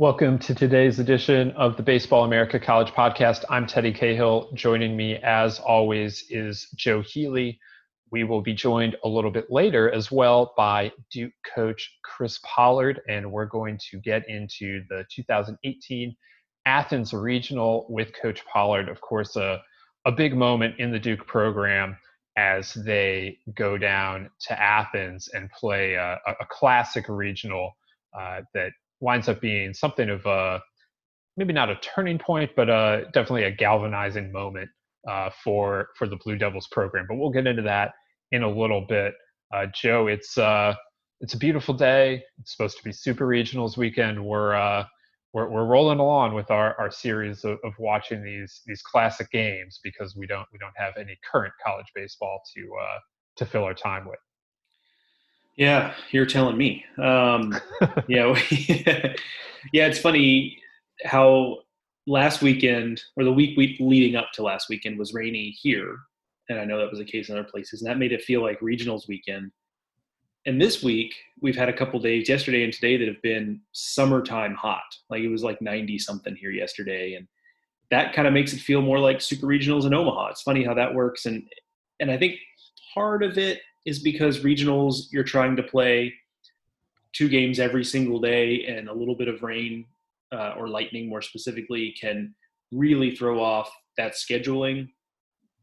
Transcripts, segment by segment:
Welcome to today's edition of the Baseball America College Podcast. I'm Teddy Cahill. Joining me, as always, is Joe Healy. We will be joined a little bit later as well by Duke coach Chris Pollard, and we're going to get into the 2018 Athens Regional with Coach Pollard. Of course, a, a big moment in the Duke program as they go down to Athens and play a, a classic regional uh, that winds up being something of a maybe not a turning point, but uh, definitely a galvanizing moment uh, for for the Blue Devils program. But we'll get into that in a little bit. Uh, Joe, it's uh, it's a beautiful day. It's supposed to be Super Regionals weekend. We're uh, we're, we're rolling along with our, our series of, of watching these these classic games because we don't we don't have any current college baseball to uh, to fill our time with. Yeah, you're telling me. Um, yeah, yeah. It's funny how last weekend or the week, week leading up to last weekend was rainy here, and I know that was the case in other places, and that made it feel like regionals weekend. And this week we've had a couple days, yesterday and today, that have been summertime hot. Like it was like 90 something here yesterday, and that kind of makes it feel more like super regionals in Omaha. It's funny how that works, and and I think part of it is because regionals you're trying to play two games every single day, and a little bit of rain uh, or lightning, more specifically, can really throw off that scheduling.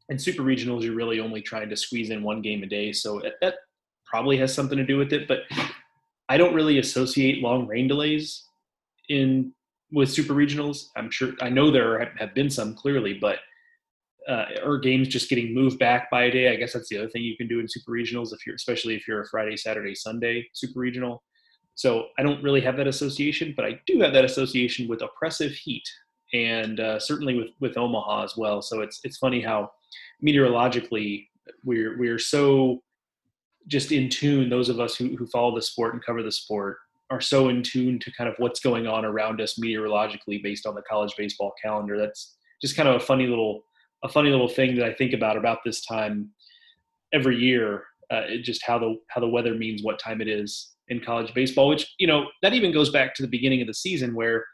And super regionals, you're really only trying to squeeze in one game a day, so that probably has something to do with it. But I don't really associate long rain delays in with super regionals. I'm sure I know there have been some clearly, but uh, or games just getting moved back by a day. I guess that's the other thing you can do in super regionals if you're, especially if you're a Friday, Saturday, Sunday super regional. So I don't really have that association, but I do have that association with oppressive heat, and uh, certainly with with Omaha as well. So it's it's funny how meteorologically we're we're so just in tune. Those of us who who follow the sport and cover the sport are so in tune to kind of what's going on around us meteorologically based on the college baseball calendar. That's just kind of a funny little a funny little thing that I think about about this time every year. Uh, just how the how the weather means what time it is in college baseball. Which you know that even goes back to the beginning of the season where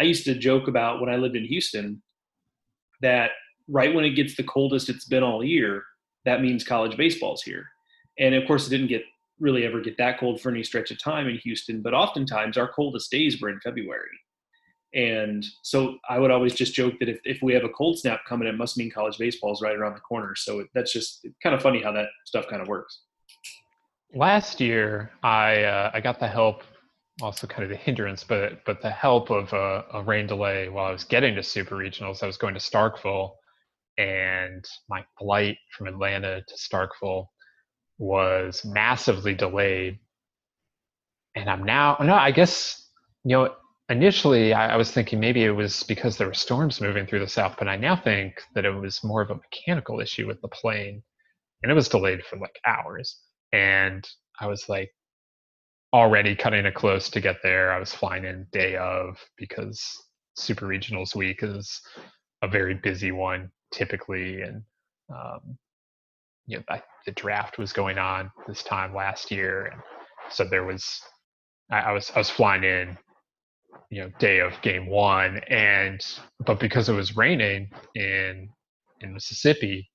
I used to joke about when I lived in Houston that right when it gets the coldest it's been all year, that means college baseball's here. And of course, it didn't get really ever get that cold for any stretch of time in Houston, but oftentimes our coldest days were in February. And so I would always just joke that if, if we have a cold snap coming, it must mean college baseball is right around the corner. So that's just kind of funny how that stuff kind of works. Last year, I uh, I got the help, also kind of the hindrance, but but the help of a, a rain delay while I was getting to Super Regionals. I was going to Starkville, and my flight from Atlanta to Starkville was massively delayed. And I'm now no, I guess you know initially I, I, was thinking maybe it was because there were storms moving through the south, but I now think that it was more of a mechanical issue with the plane, and it was delayed for like hours. And I was like already cutting it close to get there. I was flying in day of because Super Regionals Week is a very busy one typically, and um, you know the draft was going on this time last year, and so there was I, I was I was flying in you know day of game one and but because it was raining in in mississippi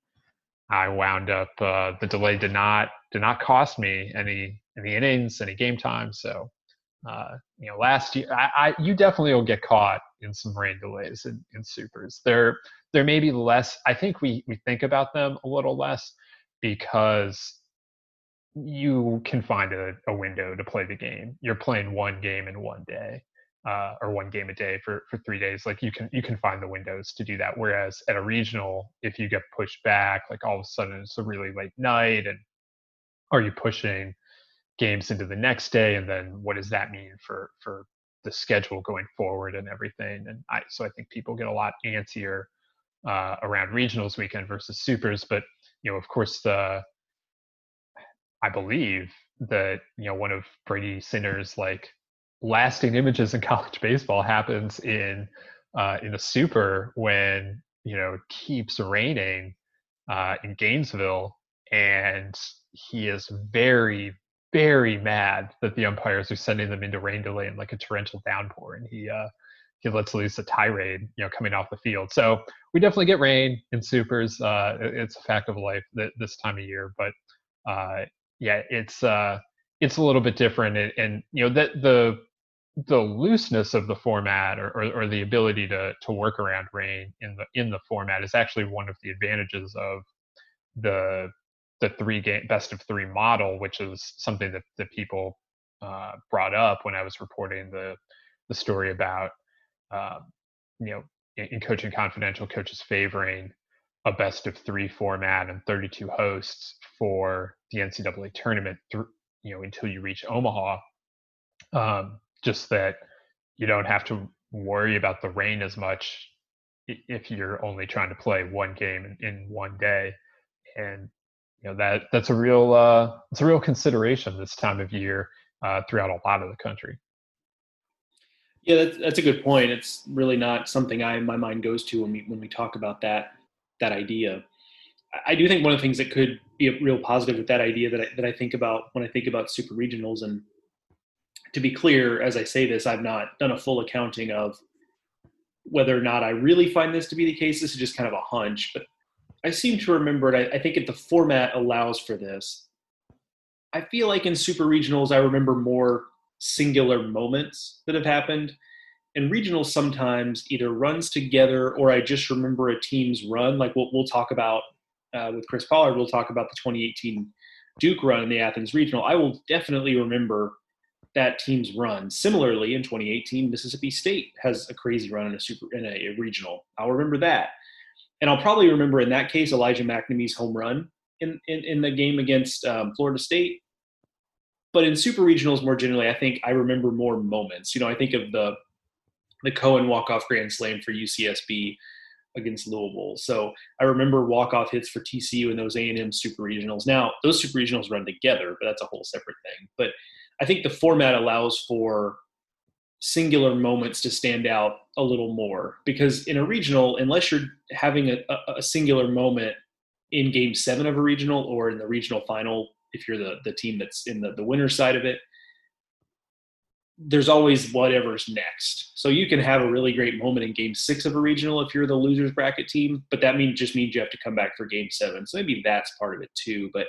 i wound up uh, the delay did not did not cost me any any innings any game time so uh, you know last year I, I you definitely will get caught in some rain delays in, in supers. There there may be less i think we we think about them a little less because you can find a, a window to play the game. You're playing one game in one day uh, or one game a day for for three days. Like you can you can find the windows to do that. Whereas at a regional, if you get pushed back, like all of a sudden it's a really late night, and are you pushing games into the next day, and then what does that mean for for the schedule going forward and everything? And I so I think people get a lot antsier uh, around regionals weekend versus supers, but you know of course the I believe that you know one of Brady Singer's like lasting images in college baseball happens in uh, in the super when you know it keeps raining uh, in Gainesville, and he is very very mad that the umpires are sending them into rain delay and like a torrential downpour, and he uh, he lets loose a tirade, you know, coming off the field. So we definitely get rain in supers. Uh, it's a fact of life that this time of year, but uh, yeah, it's uh, it's a little bit different, and, and you know that the the looseness of the format or, or, or, the ability to to work around rain in the in the format is actually one of the advantages of the the three game best of three model, which is something that that people uh, brought up when I was reporting the the story about uh, you know in, in coaching confidential coaches favoring a best of three format and 32 hosts for the NCAA tournament through you know until you reach Omaha. Um, just that you don't have to worry about the rain as much if you're only trying to play one game in, one day. And you know that that's a real uh, it's a real consideration this time of year uh, throughout a lot of the country. Yeah that's, that's a good point. It's really not something i my mind goes to when we when we talk about that that idea. I do think one of the things that could be a real positive with that idea that I, that I think about when i think about super regionals and to be clear, as I say this, I've not done a full accounting of whether or not I really find this to be the case. This is just kind of a hunch, but I seem to remember it. I, I think if the format allows for this, I feel like in super regionals, I remember more singular moments that have happened. And regionals sometimes either runs together or I just remember a team's run. Like we'll, we'll talk about uh, with Chris Pollard, we'll talk about the 2018 Duke run in the Athens Regional. I will definitely remember that team's run. Similarly, in 2018, Mississippi State has a crazy run in a super in a, regional. I'll remember that, and I'll probably remember in that case Elijah MacNamee's home run in in, in the game against um, Florida State. But in super regionals, more generally, I think I remember more moments. You know, I think of the the Cohen walk off grand slam for UCSB against Louisville. So I remember walk off hits for TCU in those A and M super regionals. Now those super regionals run together, but that's a whole separate thing. But I think the format allows for singular moments to stand out a little more because in a regional, unless you're having a, a, singular moment in game seven of a regional or in the regional final, if you're the, the team that's in the, the winner's side of it, there's always whatever's next. So you can have a really great moment in game six of a regional if you're the losers bracket team, but that means just means you have to come back for game seven. So maybe that's part of it too. But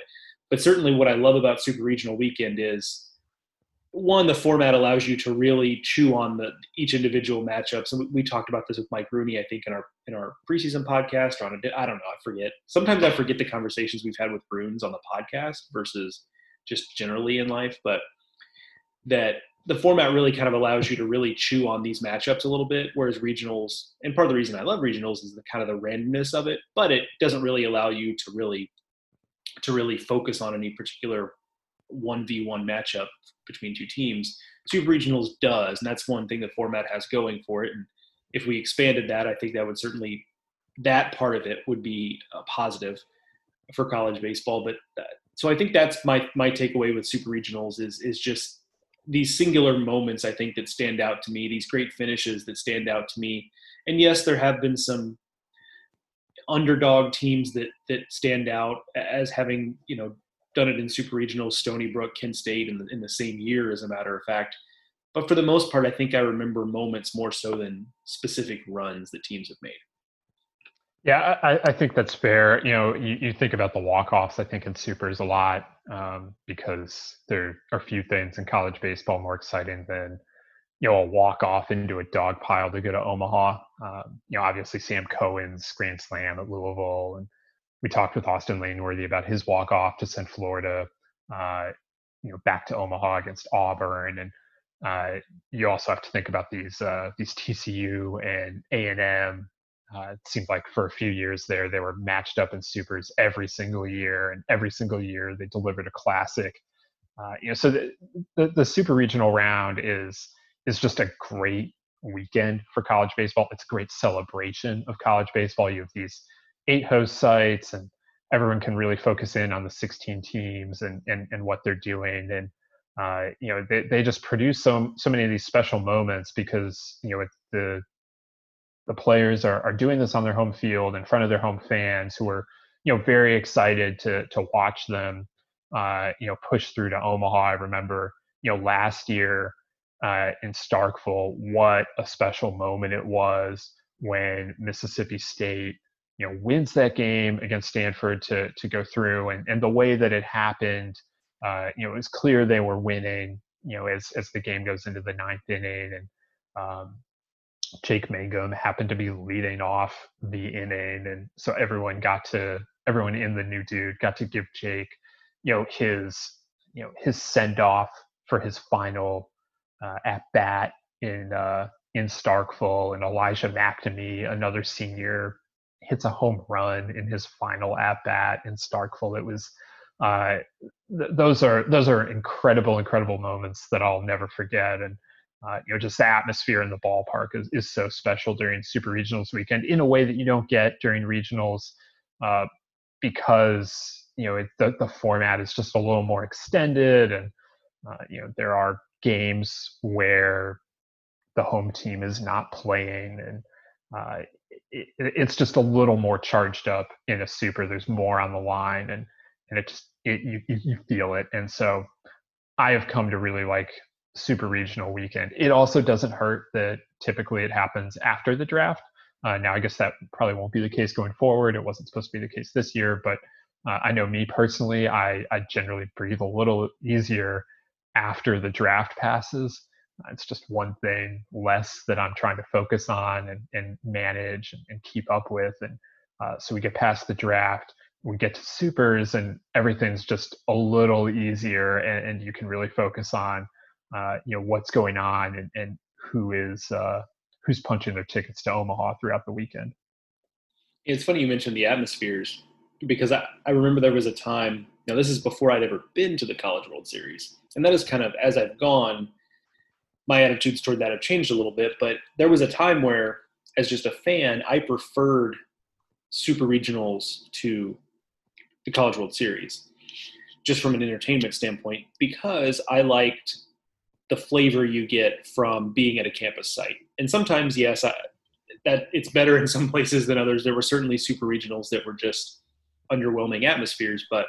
but certainly what I love about Super Regional Weekend is one, the format allows you to really chew on the each individual matchups. And we talked about this with Mike Rooney, I think, in our in our preseason podcast or on a I don't know, I forget. Sometimes I forget the conversations we've had with Bruins on the podcast versus just generally in life, but that the format really kind of allows you to really chew on these matchups a little bit, whereas regionals, and part of the reason I love regionals is the kind of the randomness of it, but it doesn't really allow you to really to really focus on any particular 1v1 matchup between two teams. Super regionals does, and that's one thing the format has going for it. And if we expanded that, I think that would certainly that part of it would be a positive for college baseball. But uh, so I think that's my my takeaway with super regionals is is just these singular moments I think that stand out to me, these great finishes that stand out to me. And yes, there have been some underdog teams that that stand out as having you know done it in super regionals, Stony Brook, Kent State in the, in the same year, as a matter of fact. But for the most part, I think I remember moments more so than specific runs that teams have made. Yeah, I, I think that's fair. You know, you, you think about the walk-offs, I think in supers a lot um, because there are few things in college baseball more exciting than, you know, a walk-off into a dog pile to go to Omaha. Um, you know, obviously Sam Cohen's grand slam at Louisville and we talked with Austin Langworthy about his walk off to send Florida, uh, you know, back to Omaha against Auburn, and uh, you also have to think about these uh, these TCU and A and M. Uh, it seemed like for a few years there they were matched up in supers every single year, and every single year they delivered a classic. Uh, you know, so the, the, the super regional round is is just a great weekend for college baseball. It's a great celebration of college baseball. You have these eight host sites, and everyone can really focus in on the 16 teams and and, and what they're doing. And uh, you know, they, they just produce so so many of these special moments because you know the the players are, are doing this on their home field in front of their home fans who are you know very excited to to watch them uh, you know push through to Omaha. I remember you know last year uh, in Starkville what a special moment it was when Mississippi State you know wins that game against Stanford to to go through. And and the way that it happened uh, you know it was clear they were winning you know as as the game goes into the ninth inning and um, Jake Mangum happened to be leading off the inning. And so everyone got to everyone in the new dude got to give Jake you know his you know his send off for his final uh, at bat in uh, in Starkville. And Elijah MacNamee, another senior, hits a home run in his final at bat in Starkville. It was uh, th- those are those are incredible, incredible moments that I'll never forget. And uh, you know, just the atmosphere in the ballpark is, is so special during Super Regionals weekend in a way that you don't get during regionals uh, because you know it, the the format is just a little more extended, and uh, you know there are games where the home team is not playing, and uh, it, it's just a little more charged up in a super. There's more on the line, and and it just it, you you feel it, and so I have come to really like super regional weekend. It also doesn't hurt that typically it happens after the draft. Uh, now, I guess that probably won't be the case going forward. It wasn't supposed to be the case this year, but uh, I know me personally, I, I generally breathe a little easier after the draft passes. It's just one thing less that I'm trying to focus on and, and manage and, and keep up with. And uh, so we get past the draft, we get to supers, and everything's just a little easier, and, and you can really focus on, uh, you know, what's going on and, and who is uh, who's punching their tickets to Omaha throughout the weekend. It's funny you mentioned the atmospheres because I, I remember there was a time, now this is before I'd ever been to the College World Series. And that is kind of, as I've gone, my attitudes toward that have changed a little bit. But there was a time where, as just a fan, I preferred super regionals to the College World Series, just from an entertainment standpoint, because I liked the flavor you get from being at a campus site. And sometimes, yes, I, that it's better in some places than others. There were certainly super regionals that were just underwhelming atmospheres, but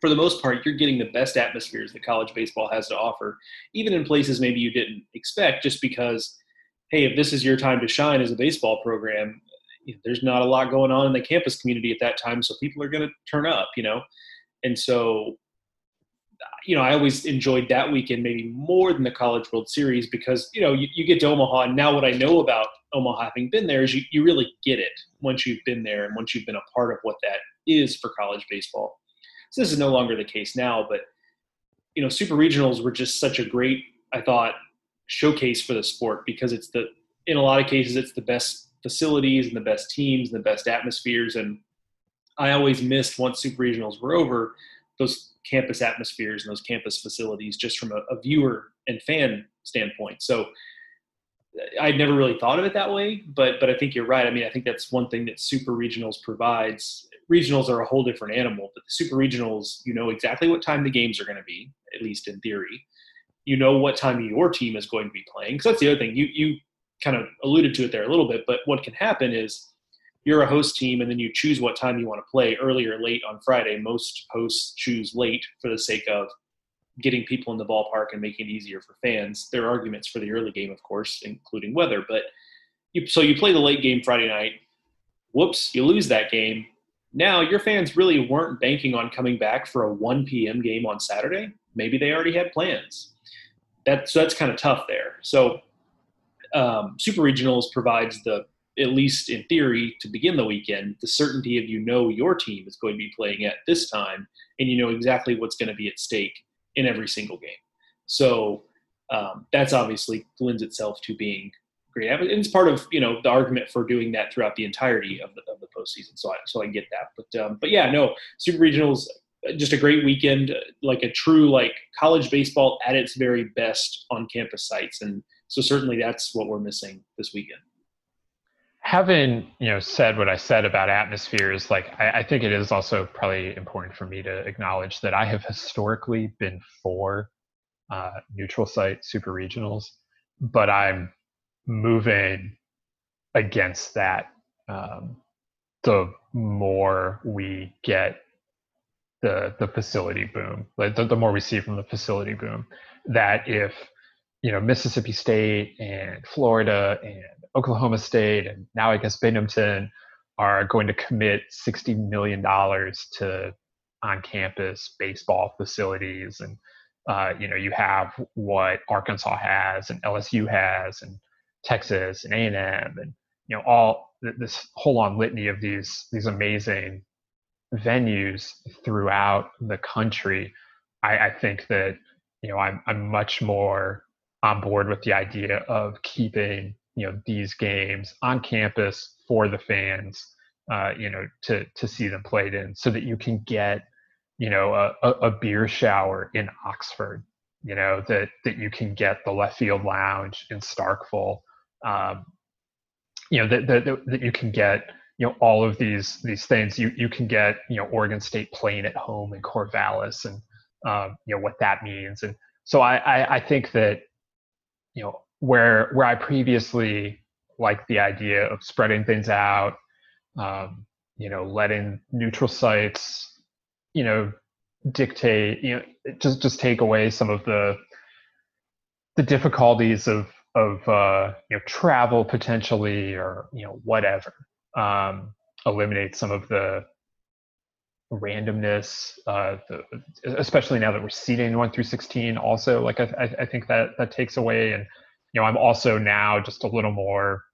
for the most part, you're getting the best atmospheres that college baseball has to offer, even in places maybe you didn't expect, just because, hey, if this is your time to shine as a baseball program, there's not a lot going on in the campus community at that time, so people are going to turn up, you know? And so, you know, I always enjoyed that weekend maybe more than the College World Series because, you know, you, you get to Omaha, and now what I know about Omaha having been there is you, you really get it once you've been there and once you've been a part of what that is for college baseball. So this is no longer the case now, but you know, super regionals were just such a great, I thought, showcase for the sport because it's the in a lot of cases it's the best facilities and the best teams and the best atmospheres and I always missed once super regionals were over those campus atmospheres and those campus facilities just from a, a viewer and fan standpoint. So uh, I'd never really thought of it that way, but but I think you're right. I mean, I think that's one thing that super regionals provides. Regionals are a whole different animal, but the super regionals, you know exactly what time the games are going to be, at least in theory. You know what time your team is going to be playing. Because that's the other thing. You you kind of alluded to it there a little bit, but what can happen is you're a host team and then you choose what time you want to play early or late on Friday. Most hosts choose late for the sake of getting people in the ballpark and making it easier for fans. There are arguments for the early game, of course, including weather. But you, so you play the late game Friday night. Whoops, you lose that game. Now your fans really weren't banking on coming back for a 1 p.m. game on Saturday. Maybe they already had plans. That, so that's kind of tough there. So um, Super Regionals provides the at least in theory, to begin the weekend, the certainty of you know your team is going to be playing at this time and you know exactly what's going to be at stake in every single game. So um, that's obviously lends itself to being great. And it's part of you know the argument for doing that throughout the entirety of the of the postseason. So I so I get that. But um, but yeah, no super regionals. Just a great weekend, like a true like college baseball at its very best on campus sites, and so certainly that's what we're missing this weekend having you know said what I said about atmospheres, like I, I, think it is also probably important for me to acknowledge that I have historically been for uh, neutral site super regionals, but I'm moving against that. Um, the more we get the the facility boom, like the, the more we see from the facility boom, that if you know Mississippi State and Florida and Oklahoma State and now I guess Binghamton are going to commit sixty million dollars to on-campus baseball facilities, and uh, you know you have what Arkansas has and LSU has and Texas and A and M and you know all this whole long litany of these these amazing venues throughout the country. I, I think that you know I'm I'm much more on board with the idea of keeping you know these games on campus for the fans uh, you know to to see them played in so that you can get you know a, a beer shower in oxford you know that that you can get the left field lounge in starkville um, you know that, that that you can get you know all of these these things. You you can get you know oregon state playing at home in corvallis and um, you know what that means. And so I, I i think that you know where where I previously liked the idea of spreading things out, um, you know, letting neutral sites, you know, dictate, you know, just just take away some of the the difficulties of of uh, you know travel potentially or you know whatever. Um, eliminate some of the randomness, uh, the, especially now that we're seeding one through sixteen. Also, like I, I think that that takes away and you know, I'm also now just a little more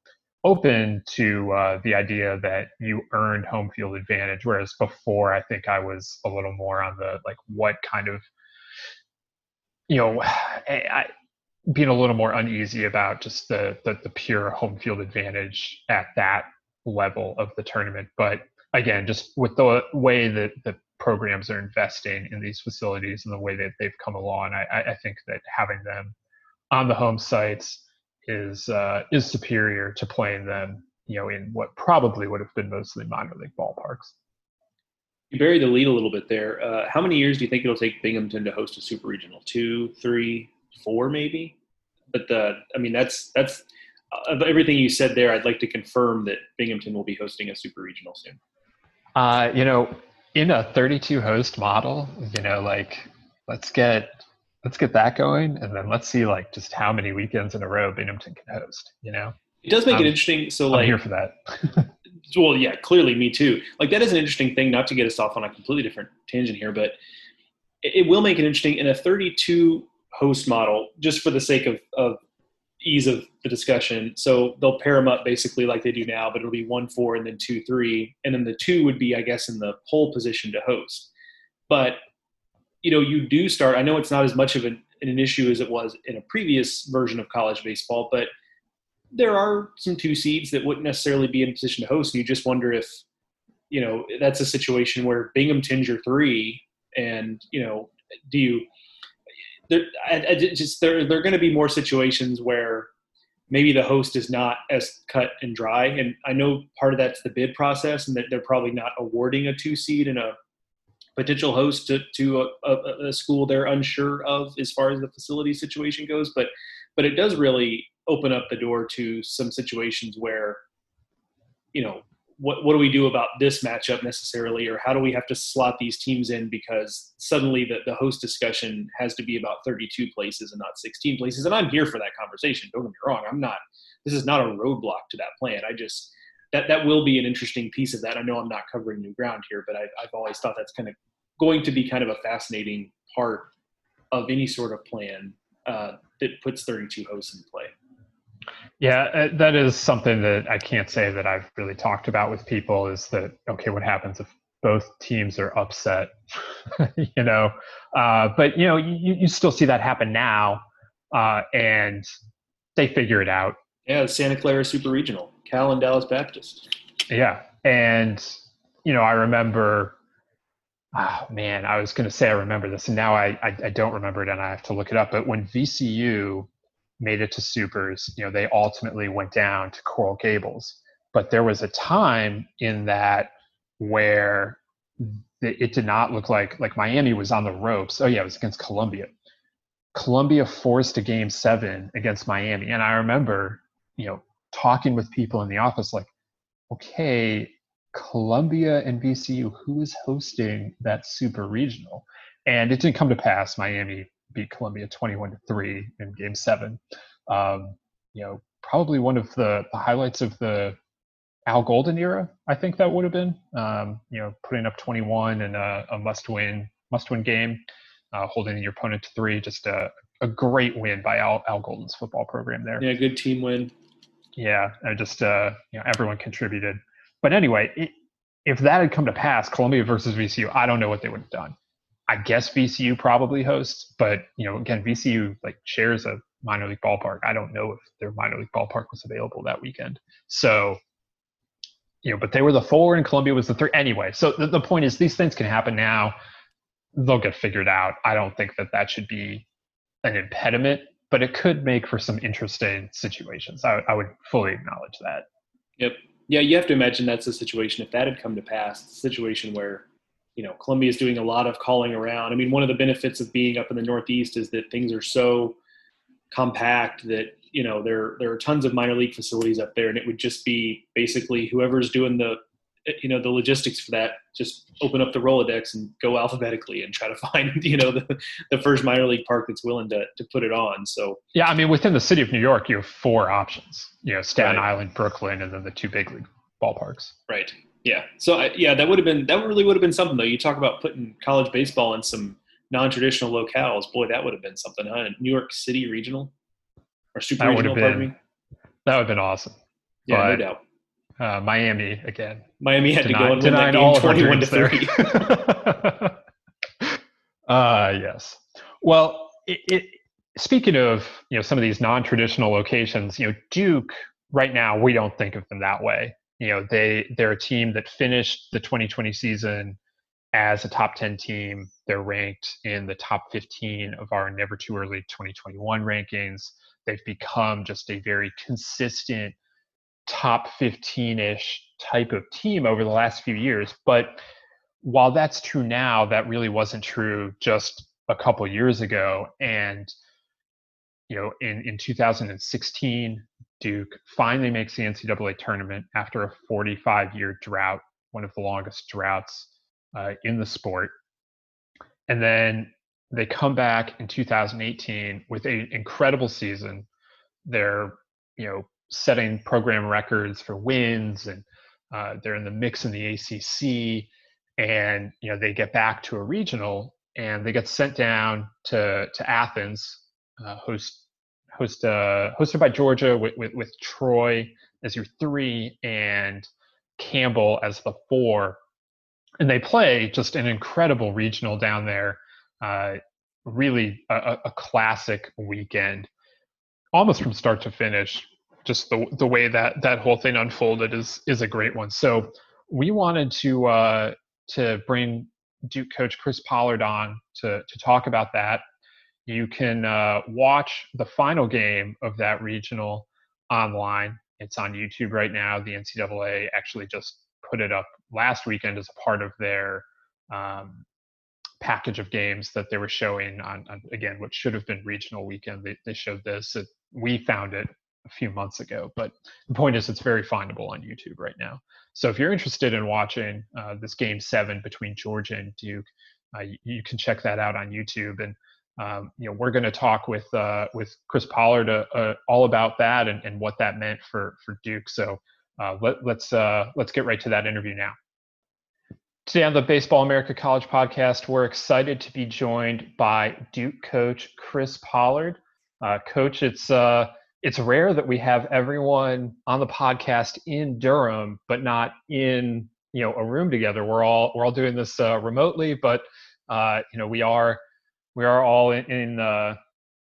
open to uh, the idea that you earned home field advantage, whereas before I think I was a little more on the like what kind of, you know, I, being a little more uneasy about just the, the the pure home field advantage at that level of the tournament. But again, just with the way that the programs are investing in these facilities and the way that they've come along, I, I think that having them on the home sites is uh, is superior to playing them, you know, in what probably would have been mostly minor league ballparks. You buried the lead a little bit there. Uh, how many years do you think it'll take Binghamton to host a super regional? Two, three, four, maybe. But the, I mean, that's that's of everything you said there. I'd like to confirm that Binghamton will be hosting a super regional soon. Uh, you know, in a 32 host model, you know, like let's get let's get that going, and then let's see like just how many weekends in a row Binghamton can host. You know, it does make it interesting. So like I'm here for that. well, yeah, clearly me too. Like that is an interesting thing. Not to get us off on a completely different tangent here, but it, it will make it interesting in a 32 host model, just for the sake of, of ease of the discussion. So they'll pair them up basically like they do now, but it'll be one four and then two three, and then the two would be, I guess, in the pole position to host. But you know, you do start. I know it's not as much of an, an issue as it was in a previous version of college baseball, but there are some two seeds that wouldn't necessarily be in position to host. And you just wonder if, you know, that's a situation where Binghamton's your three, and you know, do you? There, I, I just there, there are going to be more situations where maybe the host is not as cut and dry. And I know part of that's the bid process, and that they're probably not awarding a two seed and a potential host to, to a, a, a, school they're unsure of as far as the facility situation goes. But but it does really open up the door to some situations where, you know, what what do we do about this matchup necessarily, or how do we have to slot these teams in because suddenly the, the host discussion has to be about 32 places and not 16 places. And I'm here for that conversation. Don't get me wrong. I'm not. This is not a roadblock to that plan. I just that that will be an interesting piece of that. I know I'm not covering new ground here, but I, I've always thought that's kind of going to be kind of a fascinating part of any sort of plan uh, that puts 32 hosts in play. Yeah, uh, that is something that I can't say that I've really talked about with people is that, okay, what happens if both teams are upset, you know? Uh, but, you know, you, you still see that happen now. uh, and they figure it out. Yeah, Santa Clara Super Regional, Cal and Dallas Baptist. Yeah, and you know, I remember. Oh man, I was going to say I remember this, and now I, I I don't remember it, and I have to look it up. But when VCU made it to supers, you know, they ultimately went down to Coral Gables. But there was a time in that where it did not look like like Miami was on the ropes. Oh yeah, it was against Columbia. Columbia forced a game seven against Miami, and I remember, you know, talking with people in the office like, okay, Columbia and VCU, who is hosting that super regional? And it didn't come to pass. Miami beat Columbia 21 to 3 in game seven. Um, you know, probably one of the, the highlights of the Al Golden era, I think that would have been. Um, you know, putting up 21 and a, a must win must win game, uh, holding your opponent to three. Just a, a great win by Al, Al Golden's football program there. Yeah, good team win. Yeah, and just uh, you know everyone contributed. But anyway, it, if that had come to pass, Columbia versus VCU, I don't know what they would have done. I guess VCU probably hosts, but you know, again, VCU like shares a minor league ballpark. I don't know if their minor league ballpark was available that weekend. So, you know, but they were the four and Columbia was the three anyway. So the, the point is, these things can happen now. They'll get figured out. I don't think that that should be an impediment, but it could make for some interesting situations. I, I would fully acknowledge that. Yep. Yeah, you have to imagine that's a situation. If that had come to pass, situation where you know, Columbia is doing a lot of calling around. I mean, one of the benefits of being up in the Northeast is that things are so compact that you know there there are tons of minor league facilities up there, and it would just be basically whoever's doing the you know the logistics for that just open up the rolodex and go alphabetically and try to find you know the, the first minor league park that's willing to, to put it on so yeah i mean within the city of new york you have four options you know staten right. island brooklyn and then the two big league ballparks right yeah. So I, yeah, that would have been that really would have been something though. You talk about putting college baseball in some non-traditional locales. Boy, that would have been something. Huh? New York City regional or super that regional. Would have been, that would have been awesome. Yeah, but, no doubt. Uh, Miami again. Miami had denied, to go and win that game twenty-one to three. uh, yes. Well, it, it, speaking of you know some of these non-traditional locations, you know Duke right now we don't think of them that way you know they they're a team that finished the 2020 season as a top 10 team. They're ranked in the top 15 of our never too early 2021 rankings. They've become just a very consistent top 15ish type of team over the last few years. But while that's true now that really wasn't true just a couple years ago. And you know in in 2016 Duke finally makes the NCAA tournament after a 45 year drought, one of the longest droughts uh, in the sport. And then they come back in 2018 with an incredible season. They're, you know, setting program records for wins and uh, they're in the mix in the ACC. And, you know, they get back to a regional and they get sent down to, to Athens, uh, host host, uh, hosted by Georgia with, with, with Troy as your three and Campbell as the four. And they play just an incredible regional down there. Uh, really a, a, classic weekend, almost from start to finish. Just the the way that that whole thing unfolded is is a great one. So we wanted to uh, to bring Duke coach Chris Pollard on to to talk about that you can uh, watch the final game of that regional online. It's on YouTube right now. The NCAA actually just put it up last weekend as a part of their um, package of games that they were showing on, on, again what should have been regional weekend. They, they showed this. It, we found it a few months ago, but the point is it's very findable on YouTube right now. So if you're interested in watching uh, this game seven between Georgia and Duke, uh, you, you, can check that out on YouTube and um, you know, we're going to talk with uh, with Chris Pollard uh, uh, all about that and, and what that meant for for Duke. So uh, let, let's uh, let's get right to that interview now. Today on the Baseball America College podcast, we're excited to be joined by Duke coach Chris Pollard. Uh, coach, it's it's rare that we have everyone on the podcast in Durham, but not in you know a room together. We're all we're all doing this remotely, but you know we are we are all in, in uh,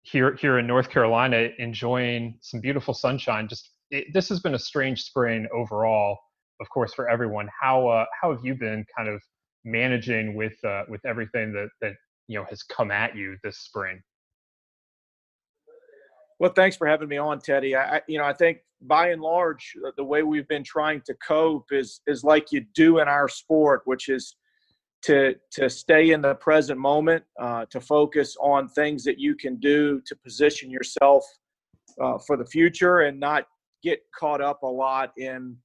here here in North Carolina, enjoying some beautiful sunshine. Just it, this has been a strange spring overall, of course, for everyone. How uh, how have you been kind of managing with uh, with everything that that you know has come at you this spring? Well, thanks for having me on, Teddy. I, you know, I think by and large, the way we've been trying to cope is is like you do in our sport, which is to to stay in the present moment, uh, to focus on things that you can do to position yourself uh, for the future, and not get caught up a lot in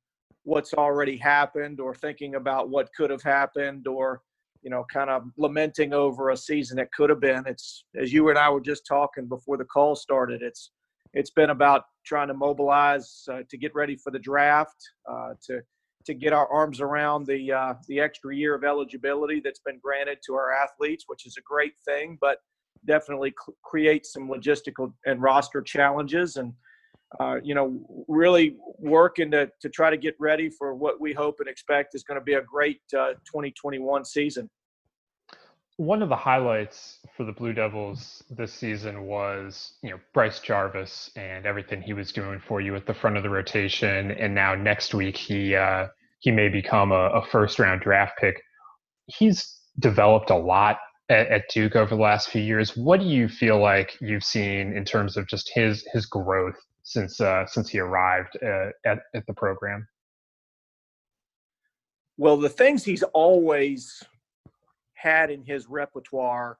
what's already happened or thinking about what could have happened or you know kind of lamenting over a season that could have been. It's as you and i were just talking before the call started it's it's been about trying to mobilize uh, to get ready for the draft uh, to to get our arms around the uh, the extra year of eligibility that's been granted to our athletes which is a great thing but definitely cl- create some logistical and roster challenges and uh, you know, really working to, to try to get ready for what we hope and expect is going to be a great uh, 2021 season. One of the highlights for the Blue Devils this season was, you know, Bryce Jarvis and everything he was doing for you at the front of the rotation, and now next week he uh, he may become a, a first round draft pick. He's developed a lot at, at, Duke over the last few years. What do you feel like you've seen in terms of just his his growth since uh, since he arrived uh, at at the program? Well, the things he's always had in his repertoire,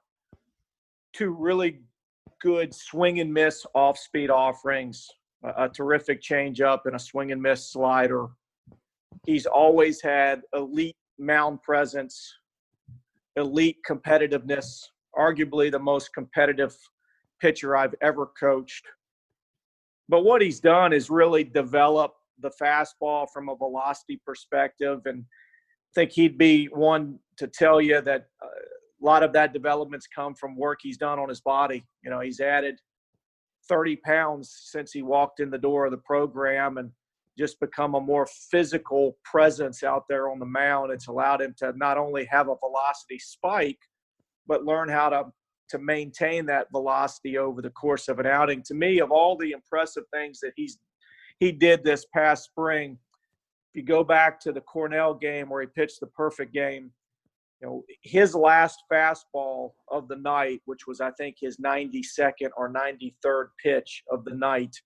two really good swing and miss off speed offerings, a, a terrific changeup, and a swing and miss slider. He's always had elite mound presence, elite competitiveness, arguably the most competitive pitcher I've ever coached. But what he's done is really develop the fastball from a velocity perspective. And I think he'd be one to tell you that uh, a lot of that development's come from work he's done on his body. You know, he's added 30 pounds since he walked in the door of the program and just become a more physical presence out there on the mound. It's allowed him to not only have a velocity spike, but learn how to to maintain that velocity over the course of an outing. To me, of all the impressive things that he's he did this past spring, if you go back to the Cornell game where he pitched the perfect game, know, his last fastball of the night, which was I think his 92nd or 93rd pitch of the night,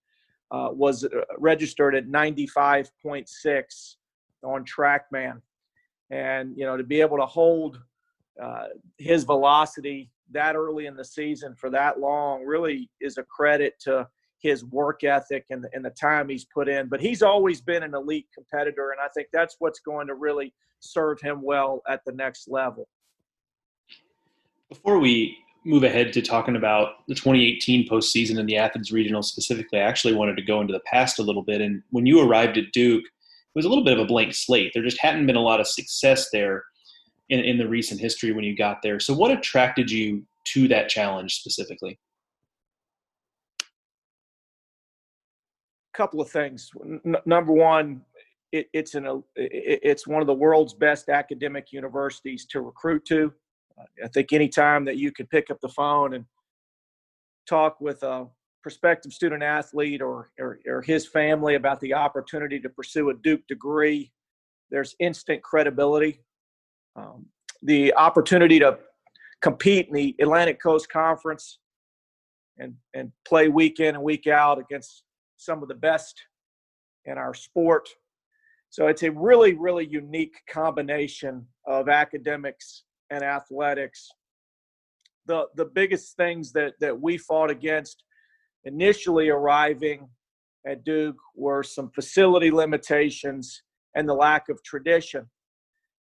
uh, was uh, registered at 95.6 on TrackMan, and you know to be able to hold uh, his velocity that early in the season for that long really is a credit to his work ethic and the, and the time he's put in. But he's always been an elite competitor, and I think that's what's going to really serve him well at the next level. Before we move ahead to talking about the 2018 postseason and the Athens Regional specifically, I actually wanted to go into the past a little bit. And when you arrived at Duke, it was a little bit of a blank slate. There just hadn't been a lot of success there in, in the recent history when you got there. So, what attracted you to that challenge specifically? Couple of things. N- number one, it, it's an it, it's one of the world's best academic universities to recruit to. I think any time that you can pick up the phone and talk with a prospective student athlete or, or, or his family about the opportunity to pursue a Duke degree, there's instant credibility um, the opportunity to compete in the Atlantic Coast Conference and and play week in and week out against some of the best in our sport. So it's a really really unique combination of academics and athletics. The the biggest things that that we fought against initially arriving at Duke were some facility limitations and the lack of tradition.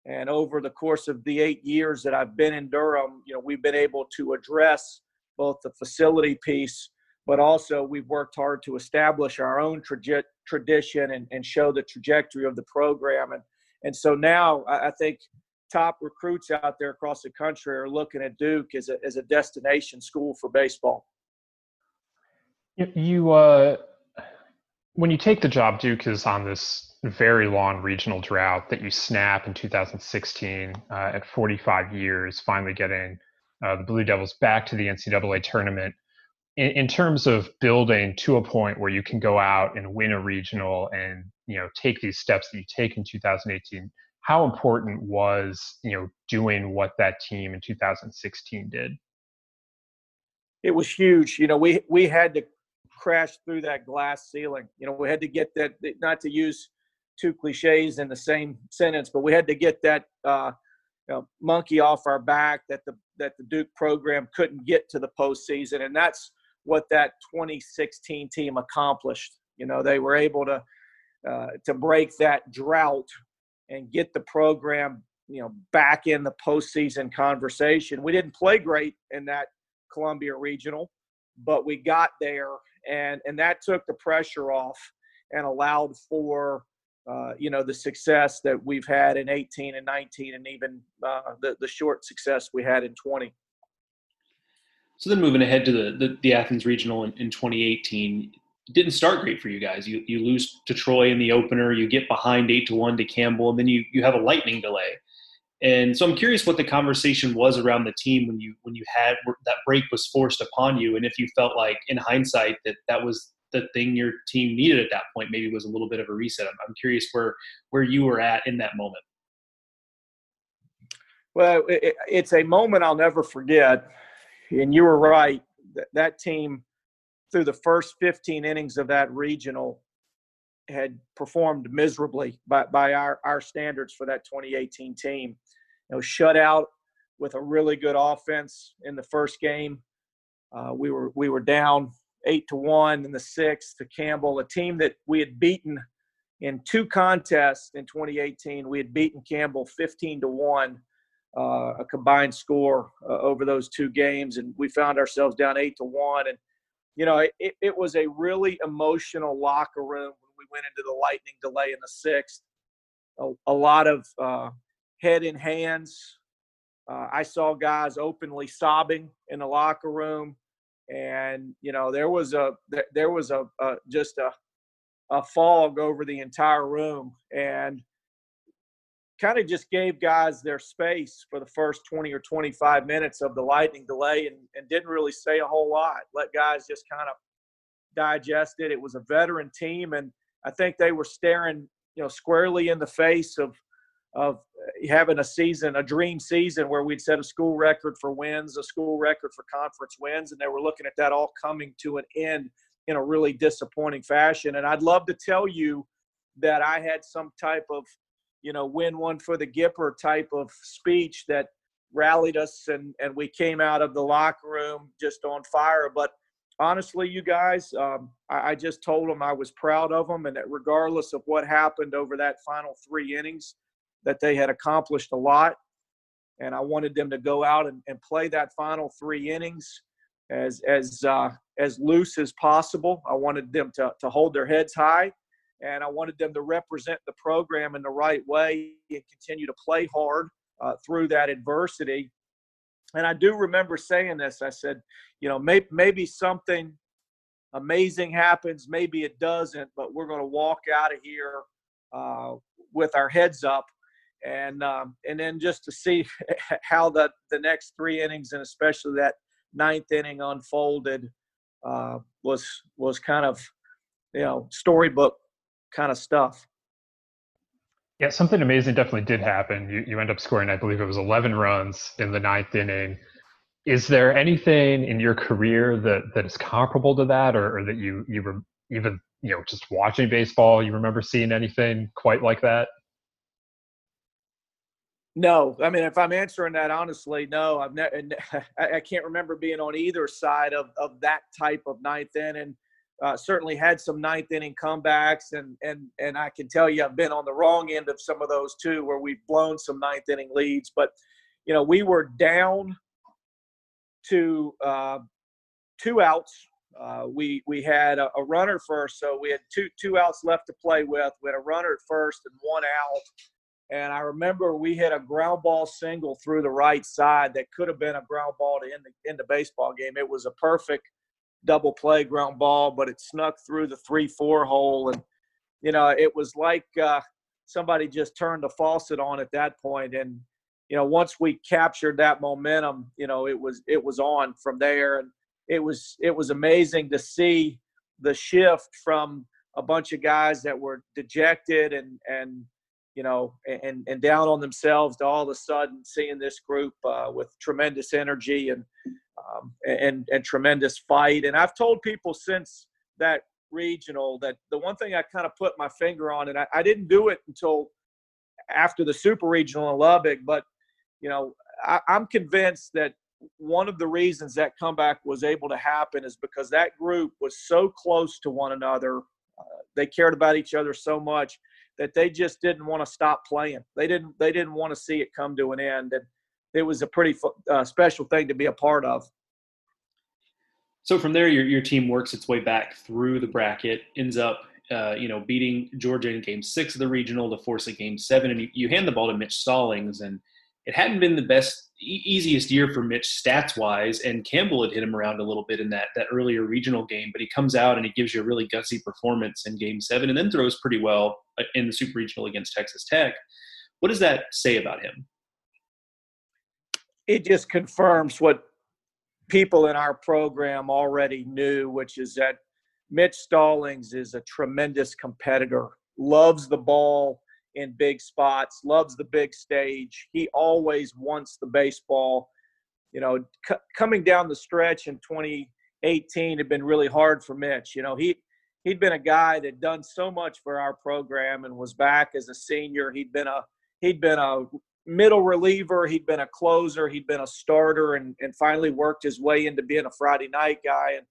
And over the course of the eight years that I've been in Durham, you know, we've been able to address both the facility piece, but also we've worked hard to establish our own tradition and, and show the trajectory of the program. And, and so now I, I think top recruits out there across the country are looking at Duke as a, as a destination school for baseball. You, uh, when you take the job, Duke is on this very long regional drought that you snap in 2016 uh, at 45 years, finally getting uh, the Blue Devils back to the NCAA tournament. In, in terms of building to a point where you can go out and win a regional and you know take these steps that you take in 2018 how important was you know doing what that team in 2016 did? It was huge. You know we we had to crash through that glass ceiling. You know we had to get that not to use two cliches in the same sentence but we had to get that uh, you know, monkey off our back that the that the Duke program couldn't get to the postseason, and that's what that 2016 team accomplished. You know, they were able to uh, to break that drought and get the program, you know, back in the postseason conversation. We didn't play great in that Columbia Regional, but we got there, and and that took the pressure off and allowed for uh, you know the success that we've had in 18 and 19 and even uh, the, the short success we had in 20 so then moving ahead to the, the, the athens regional in, in 2018 didn't start great for you guys you, you lose to troy in the opener you get behind 8 to 1 to campbell and then you, you have a lightning delay and so i'm curious what the conversation was around the team when you when you had that break was forced upon you and if you felt like in hindsight that that was the thing your team needed at that point maybe was a little bit of a reset. I'm, I'm curious where where you were at in that moment. Well, it, it's a moment I'll never forget, and you were right. That, that team, through the first 15 innings of that regional, had performed miserably by, by our, our standards for that 2018 team. You know, shut out with a really good offense in the first game. Uh, we were we were down eight to one in the sixth to Campbell, a team that we had beaten in two contests in 2018. We had beaten Campbell 15 to one, uh, a combined score uh, over those two games, and we found ourselves down eight to one. And you know, it, it was a really emotional locker room when we went into the lightning delay in the sixth. A, a lot of uh, head in hands. Uh, I saw guys openly sobbing in the locker room and you know there was a there was a, a just a a fog over the entire room and kind of just gave guys their space for the first 20 or 25 minutes of the lightning delay and, and didn't really say a whole lot let guys just kind of digest it it was a veteran team and i think they were staring you know squarely in the face of of eh, having a season, a dream season where we'd set a school record for wins, a school record for conference wins, and they were looking at that all coming to an end in a really disappointing fashion. And I'd love to tell you that I had some type of, you know, win one for the Gipper type of speech that rallied us and, and we came out of the locker room just on fire. But honestly, you guys, um, I, I just told them I was proud of them and that regardless of what happened over that final three innings, that they had accomplished a lot. And I wanted them to go out and, and play that final three innings as as uh, as loose as possible. I wanted them to to hold their heads high, and I wanted them to represent the program in the right way and continue to play hard uh, through that adversity. And I do remember saying this. I said, you know, maybe maybe something amazing happens, maybe it doesn't, but we're going to walk out of here uh, with our heads up and um, and then just to see how the the next three innings and especially that ninth inning unfolded uh, was was kind of you know storybook kind of stuff. Yeah, something amazing definitely did happen. You you end up scoring, I believe it was 11 runs in the ninth inning. Is there anything in your career that that is comparable to that, or, or that you you were even you know just watching baseball, you remember seeing anything quite like that? No, I mean, if I'm answering that honestly, no, I've never, I can't remember being on either side of, of that type of ninth inning. Uh, certainly had some ninth inning comebacks, and and and I can tell you, I've been on the wrong end of some of those too, where we've blown some ninth inning leads. But you know, we were down to uh, two outs. Uh, we we had a, a runner first, so we had two two outs left to play with. We had a runner at first and one out and I remember we hit a ground ball single through the right side that could have been a ground ball to end the, end the baseball game. It was a perfect double play ground ball, but it snuck through the 3 4 hole. And, you know, it was like uh, somebody just turned the faucet on at that point. And, you know, once we captured that momentum, you know, it was it was on from there. And it was it was amazing to see the shift from a bunch of guys that were dejected and and you know and and down on themselves to all of a sudden seeing this group uh, with tremendous energy and um, and and tremendous fight. And I've told people since that regional that the one thing I kind of put my finger on, and I, I didn't do it until after the super regional in Lubbock, but you know I, I'm convinced that one of the reasons that comeback was able to happen is because that group was so close to one another. Uh, they cared about each other so much that they just didn't want to stop playing. They didn't. They didn't want to see it come to an end, and it was a pretty uh, special thing to be a part of. So from there, your your team works its way back through the bracket, ends up. Uh, you know, beating Georgia in Game Six of the regional to force a Game Seven, and you, you hand the ball to Mitch Stallings, and it hadn't been the best easiest year for Mitch stats wise, and Campbell had hit him around a little bit in that that earlier regional game. But he comes out and he gives you a really gutsy performance in Game Seven, and then throws pretty well uh, in the Super Regional against Texas Tech. What does that say about him? It just confirms what people in our program already knew, which is that Mitch Stallings is a tremendous competitor, loves the ball in big spots, loves the big stage. He always wants the baseball. You know, c- coming down the stretch in 2018 had been really hard for Mitch. You know, he he'd been a guy that done so much for our program and was back as a senior. He'd been a he'd been a middle reliever, he'd been a closer, he'd been a starter, and and finally worked his way into being a Friday night guy. And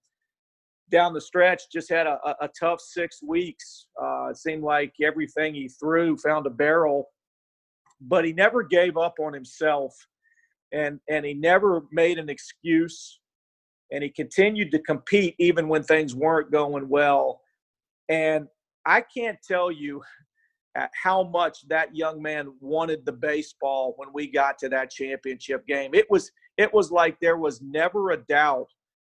down the stretch, just had a, a, tough six weeks. Uh, it seemed like everything he threw found a barrel, but he never gave up on himself, and and he never made an excuse, and he continued to compete even when things weren't going well. And I can't tell you how much that young man wanted the baseball when we got to that championship game. It was it was like there was never a doubt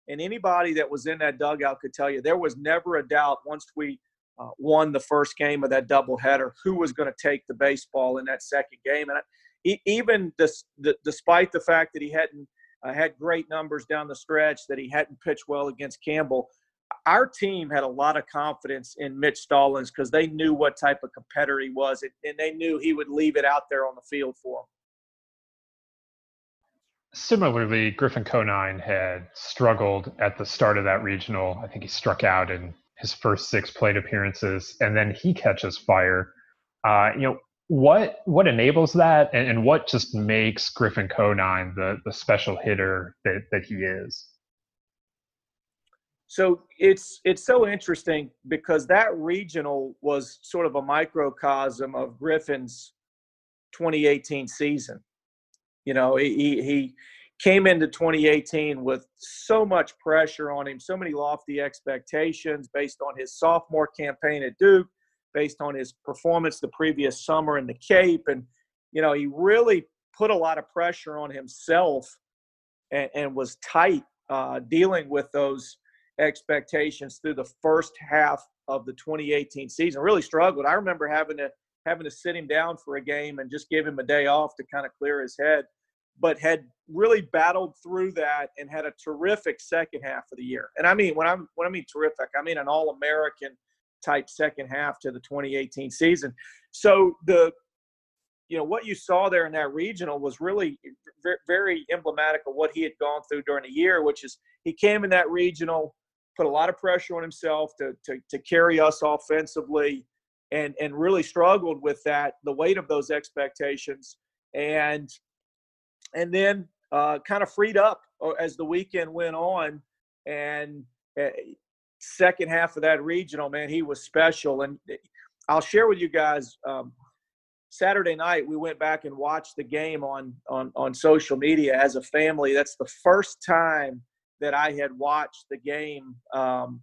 and anybody that was in that dugout could tell you there was never a doubt once we uh, won the first game of that doubleheader who was going to take the baseball in that second game. And I, even this, the, despite the fact that he hadn't uh, had great numbers down the stretch, that he hadn't pitched well against Campbell, our team had a lot of confidence in Mitch Stallings because they knew what type of competitor he was, and they knew he would leave it out there on the field for them. Similarly, Griffin Conine had struggled at the start of that regional. I think he struck out in his first six plate appearances, and then he catches fire. Uh, you know, what what enables that, and, and what just makes Griffin Conine the the special hitter that that he is? So it's it's so interesting because that regional was sort of a microcosm of Griffin's 2018 season. You know, he, he came into 2018 with so much pressure on him, so many lofty expectations based on his sophomore campaign at Duke, based on his performance the previous summer in the Cape. And, you know, he really put a lot of pressure on himself and, and was tight uh, dealing with those expectations through the first half of the 2018 season. Really struggled. I remember having to having to sit him down for a game and just give him a day off to kind of clear his head, but had really battled through that and had a terrific second half of the year. And I mean, when I'm when I mean terrific, I mean an all-American type second half to the 2018 season. So the you know what you saw there in that regional was really very emblematic of what he had gone through during the year, which is he came in that regional, put a lot of pressure on himself to to, to carry us offensively and and really struggled with that the weight of those expectations. And and then uh, kind of freed up uh, as the weekend went on and uh, second half of that regional man he was special. And eh, i'll share with you guys um, saturday night we went back and watched the game on on on social media as a family. That's the first time that i had watched the game um,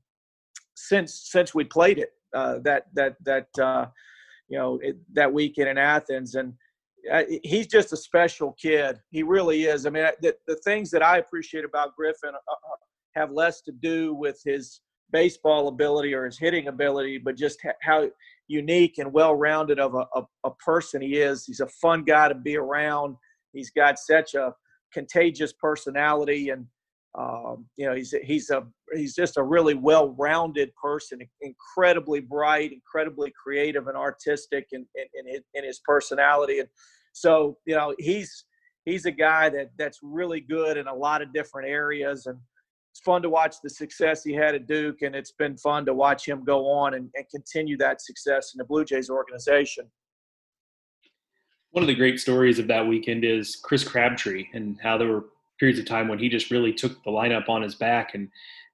since since we played it uh, that that that uh, you know it, that weekend in Athens, and uh, he's just a special kid. He really is. I mean, the, the things that I appreciate about Griffin uh, uh, have less to do with his baseball ability or his hitting ability, but just how unique and well-rounded of a, a, a person he is. He's a fun guy to be around. He's got such a contagious personality, and Um, you know, he's he's a he's just a really well-rounded person, incredibly bright, incredibly creative and artistic in, in, in, his, in his personality. And so, you know, he's he's a guy that that's really good in a lot of different areas. And it's fun to watch the success he had at Duke, and it's been fun to watch him go on and, and continue that success in the Blue Jays organization. One of the great stories of that weekend is Chris Crabtree and how there were periods of time when he just really took the lineup on his back and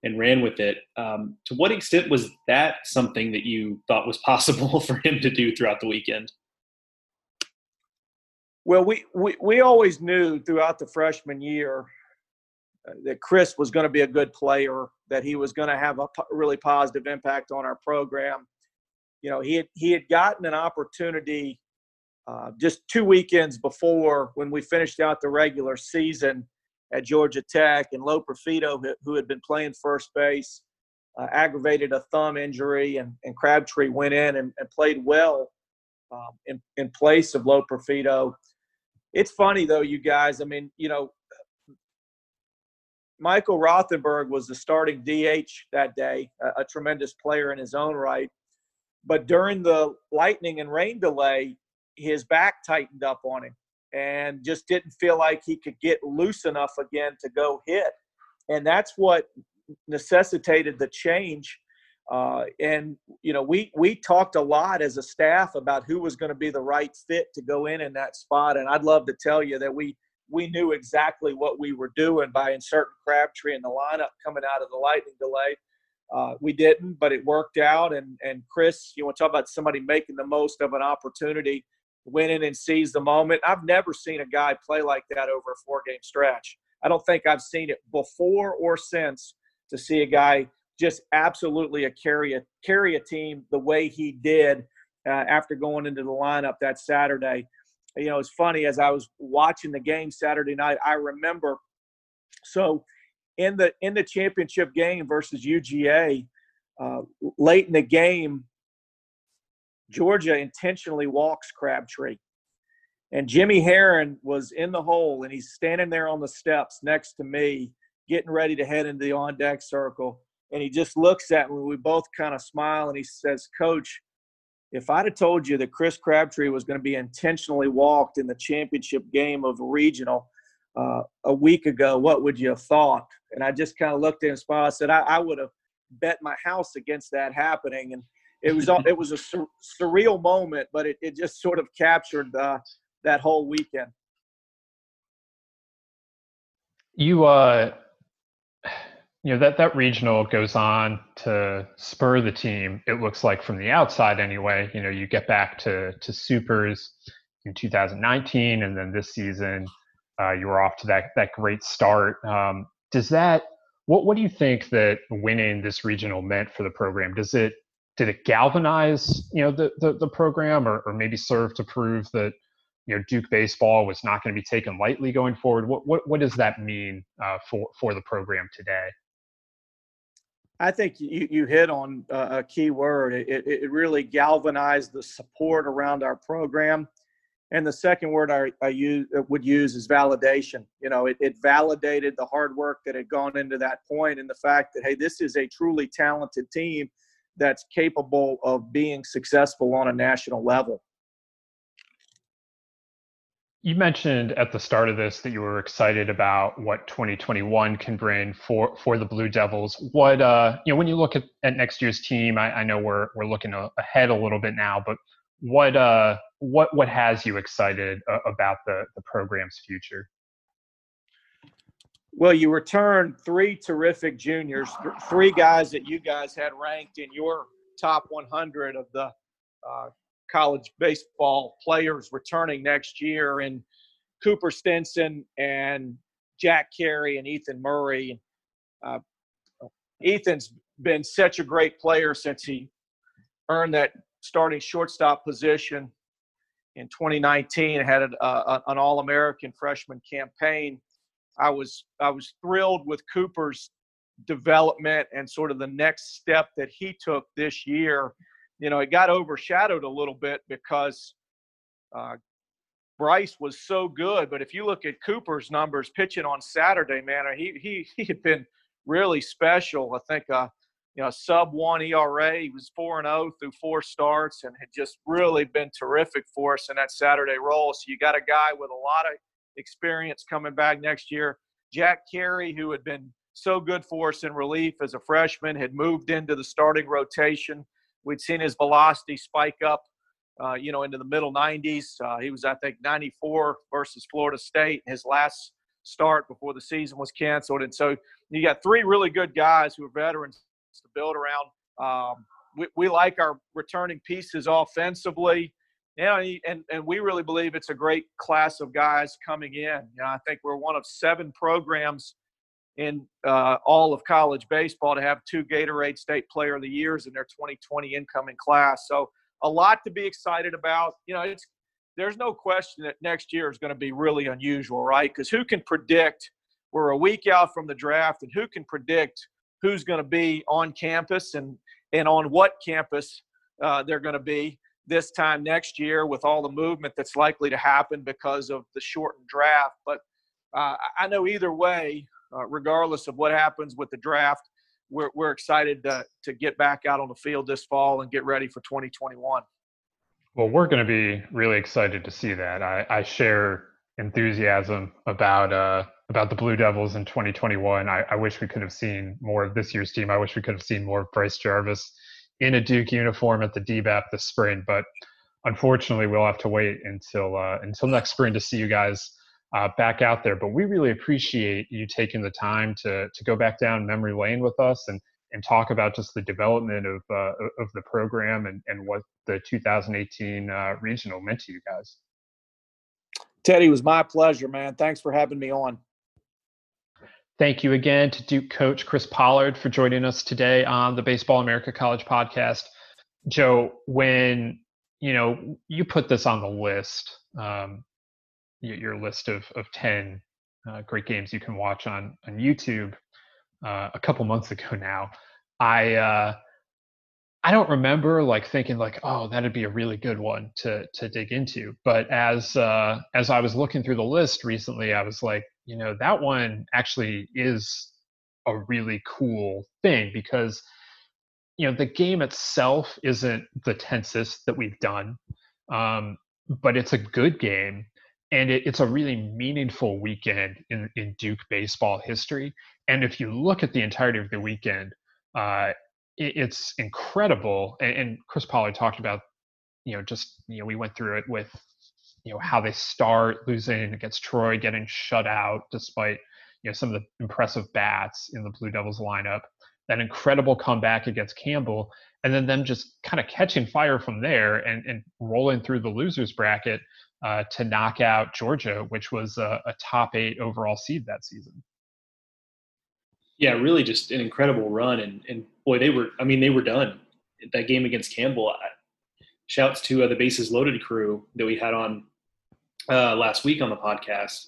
and ran with it. Um, to what extent was that something that you thought was possible for him to do throughout the weekend? Well, we, we, we always knew throughout the freshman year uh, that Chris was going to be a good player, that he was going to have a really positive impact on our program. You know, he had, he had gotten an opportunity uh, just two weekends before when we finished out the regular season at Georgia Tech, and Lo Profito, who had been playing first base, uh, aggravated a thumb injury, and, and Crabtree went in and, and played well um, in, in place of Lo Profito. It's funny, though, you guys. I mean, you know, Michael Rothenberg was the starting DH that day, a, a tremendous player in his own right. But during the lightning and rain delay, his back tightened up on him and just didn't feel like he could get loose enough again to go hit. And that's what necessitated the change. Uh, and you know, we we talked a lot as a staff about who was going to be the right fit to go in in that spot. And I'd love to tell you that we we knew exactly what we were doing by inserting Crabtree in the lineup coming out of the lightning delay. Uh, we didn't, but it worked out. And and Chris, you want to talk about somebody making the most of an opportunity went in and seized the moment. I've never seen a guy play like that over a four game stretch. I don't think I've seen it before or since to see a guy just absolutely a carry a carry a team the way he did uh, after going into the lineup that Saturday. You know, it's funny as I was watching the game Saturday night. I remember so in the in the championship game versus UGA, uh, late in the game, Georgia intentionally walks Crabtree. And Jimmy Herron was in the hole and he's standing there on the steps next to me, getting ready to head into the on deck circle. And he just looks at me. We both kind of smile and he says, Coach, if I'd have told you that Chris Crabtree was going to be intentionally walked in the championship game of regional uh, a week ago, what would you have thought? And I just kind of looked at him and smiled. I said, I, I would have bet my house against that happening. And it was it was a sur- surreal moment, but it, it just sort of captured uh, that whole weekend. You uh, you know that that regional goes on to spur the team. It looks like from the outside, anyway. You know, you get back to to supers in 2019, and then this season, uh, you were off to that that great start. Um, does that what what do you think that winning this regional meant for the program? Does it did it galvanize you know the the, the program or, or maybe serve to prove that you know Duke baseball was not going to be taken lightly going forward? What what what does that mean uh, for for the program today? I think you, you hit on a key word. It, it really galvanized the support around our program. And the second word I, I use, uh, would use is validation. You know, it, it validated the hard work that had gone into that point and the fact that, hey, this is a truly talented team that's capable of being successful on a national level. You mentioned at the start of this that you were excited about what 2021 can bring for, for the Blue Devils. What uh, you know, when you look at, at next year's team, I, I know we're we're looking ahead a little bit now, but what uh, what what has you excited uh, about the the program's future? Well, you returned three terrific juniors, th- three guys that you guys had ranked in your top 100 of the uh, college baseball players returning next year, and Cooper Stinnett and Jack Carey and Ethan Murray. Uh, Ethan's been such a great player since he earned that starting shortstop position in 2019. Had a, an All American freshman campaign I was I was thrilled with Cooper's development and sort of the next step that he took this year. You know, it got overshadowed a little bit because uh, Bryce was so good. But if you look at Cooper's numbers pitching on Saturday, man, he he he had been really special. I think uh, you know sub one ERA. He was four and zero oh through four starts, and had just really been terrific for us in that Saturday role. So you got a guy with a lot of experience coming back next year. Jack Carey, who had been so good for us in relief as a freshman, had moved into the starting rotation. We'd seen his velocity spike up, uh, you know, into the middle 90s. Uh, he was, I think, 94 versus Florida State his last start before the season was canceled. And so you got three really good guys who are veterans to build around. Um, we, we like our returning pieces offensively. Know, and, and we really believe it's a great class of guys coming in. You know, I think we're one of seven programs in uh, all of college baseball to have two Gatorade State Player of the Years in their 2020 incoming class. So a lot to be excited about. You know, it's there's no question that next year is going to be really unusual, right? Because who can predict? We're a week out from the draft, and who can predict who's going to be on campus and and on what campus uh, they're going to be this time next year with all the movement that's likely to happen because of the shortened draft. But uh, I know either way, uh, regardless of what happens with the draft, we're, we're excited to, to get back out on the field this fall and get ready for 2021. Well, we're going to be really excited to see that. I, I share enthusiasm about uh, about the Blue Devils in 2021. I, I, wish we could have seen more of this year's team. I wish we could have seen more of Bryce Jarvis in a Duke uniform at the DBAP this spring. But unfortunately, we'll have to wait until uh, until next spring to see you guys uh, back out there. But we really appreciate you taking the time to to go back down memory lane with us and and talk about just the development of uh, of the program and and what the 2018 uh, regional meant to you guys. Teddy, was my pleasure, man. Thanks for having me on. Thank you again to Duke coach Chris Pollard for joining us today on the Baseball America College podcast. Joe, when you know you put this on the list, um, your list of of ten uh, great games you can watch on on YouTube uh, a couple months ago now, I uh, I don't remember like thinking like, oh, that'd be a really good one to to dig into. But as uh, as I was looking through the list recently, I was like, you know, that one actually is a really cool thing because you know the game itself isn't the tensest that we've done, um, but it's a good game and it, it's a really meaningful weekend in, in Duke baseball history. And if you look at the entirety of the weekend, uh, it's incredible. And, Chris Pollard talked about, you know, just you know, we went through it with, you know, how they start losing against Troy, getting shut out despite, you know, some of the impressive bats in the Blue Devils lineup. That incredible comeback against Campbell, and then them just kind of catching fire from there and, and rolling through the losers bracket uh, to knock out Georgia, which was a, a top eight overall seed that season yeah, really just an incredible run. And, and boy, they were, I mean, they were done. That game against Campbell, I, shouts to uh, the bases loaded crew that we had on uh, last week on the podcast.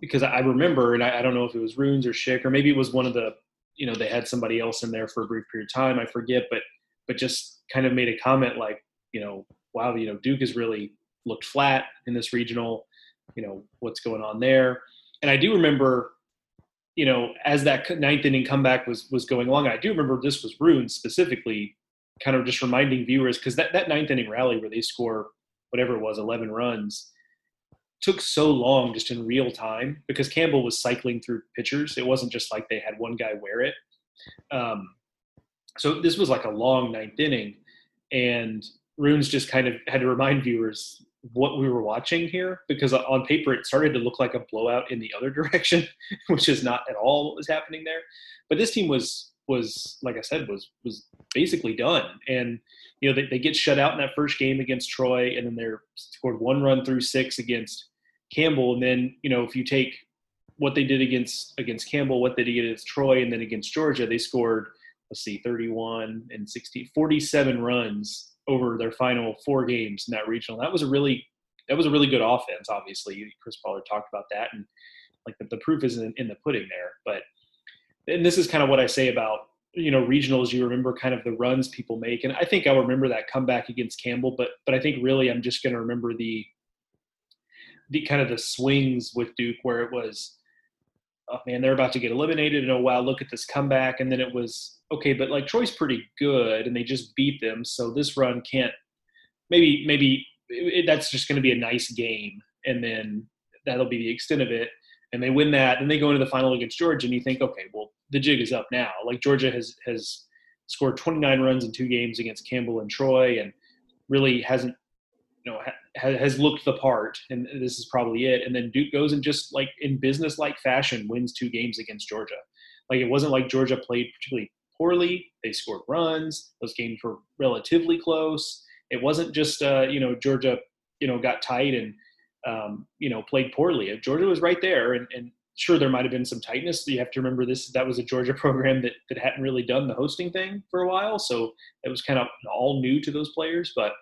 Because I remember, and I, I, don't know if it was Runes or Schick, or maybe it was one of the, you know, they had somebody else in there for a brief period of time. I forget, but, but just kind of made a comment like, you know, wow, you know, Duke has really looked flat in this regional, you know, what's going on there. And I do remember you know, as that ninth inning comeback was was going along, I do remember this was Rune specifically, kind of just reminding viewers because that that ninth inning rally where they score whatever it was, eleven runs, took so long just in real time because Campbell was cycling through pitchers. It wasn't just like they had one guy wear it. Um, so this was like a long ninth inning, and Runes just kind of had to remind viewers what we were watching here because on paper it started to look like a blowout in the other direction, which is not at all what was happening there. But this team was was like I said was was basically done, and you know they, they get shut out in that first game against Troy, and then they're scored one run through six against Campbell, and then you know if you take what they did against against Campbell, what they did against Troy, and then against Georgia, they scored let's see 31 and 60 47 runs over their final four games in that regional. That was a really that was a really good offense. Obviously, Chris Pollard talked about that, and like the, the proof is in, in the pudding there. But and this is kind of what I say about you know regionals. You remember kind of the runs people make, and I think I'll remember that comeback against Campbell. But but I think really I'm just going to remember the the kind of the swings with Duke where it was, oh man, they're about to get eliminated, and oh wow, look at this comeback, and then it was okay, but like Troy's pretty good, and they just beat them, so this run can't. Maybe maybe it, that's just going to be a nice game, and then that'll be the extent of it. And they win that, and they go into the final against Georgia, and you think, okay, well, the jig is up now. Like Georgia has has scored 29 runs in two games against Campbell and Troy, and really hasn't, you know, ha- has looked the part. And this is probably it. And then Duke goes and just like in business-like fashion wins two games against Georgia. Like it wasn't like Georgia played particularly poorly. They scored runs. Those games were relatively close. It wasn't just uh, you know Georgia, you know, got tight and um, you know played poorly. Georgia was right there, and, and sure there might have been some tightness. You have to remember this that was a Georgia program that that hadn't really done the hosting thing for a while, so it was kind of all new to those players. But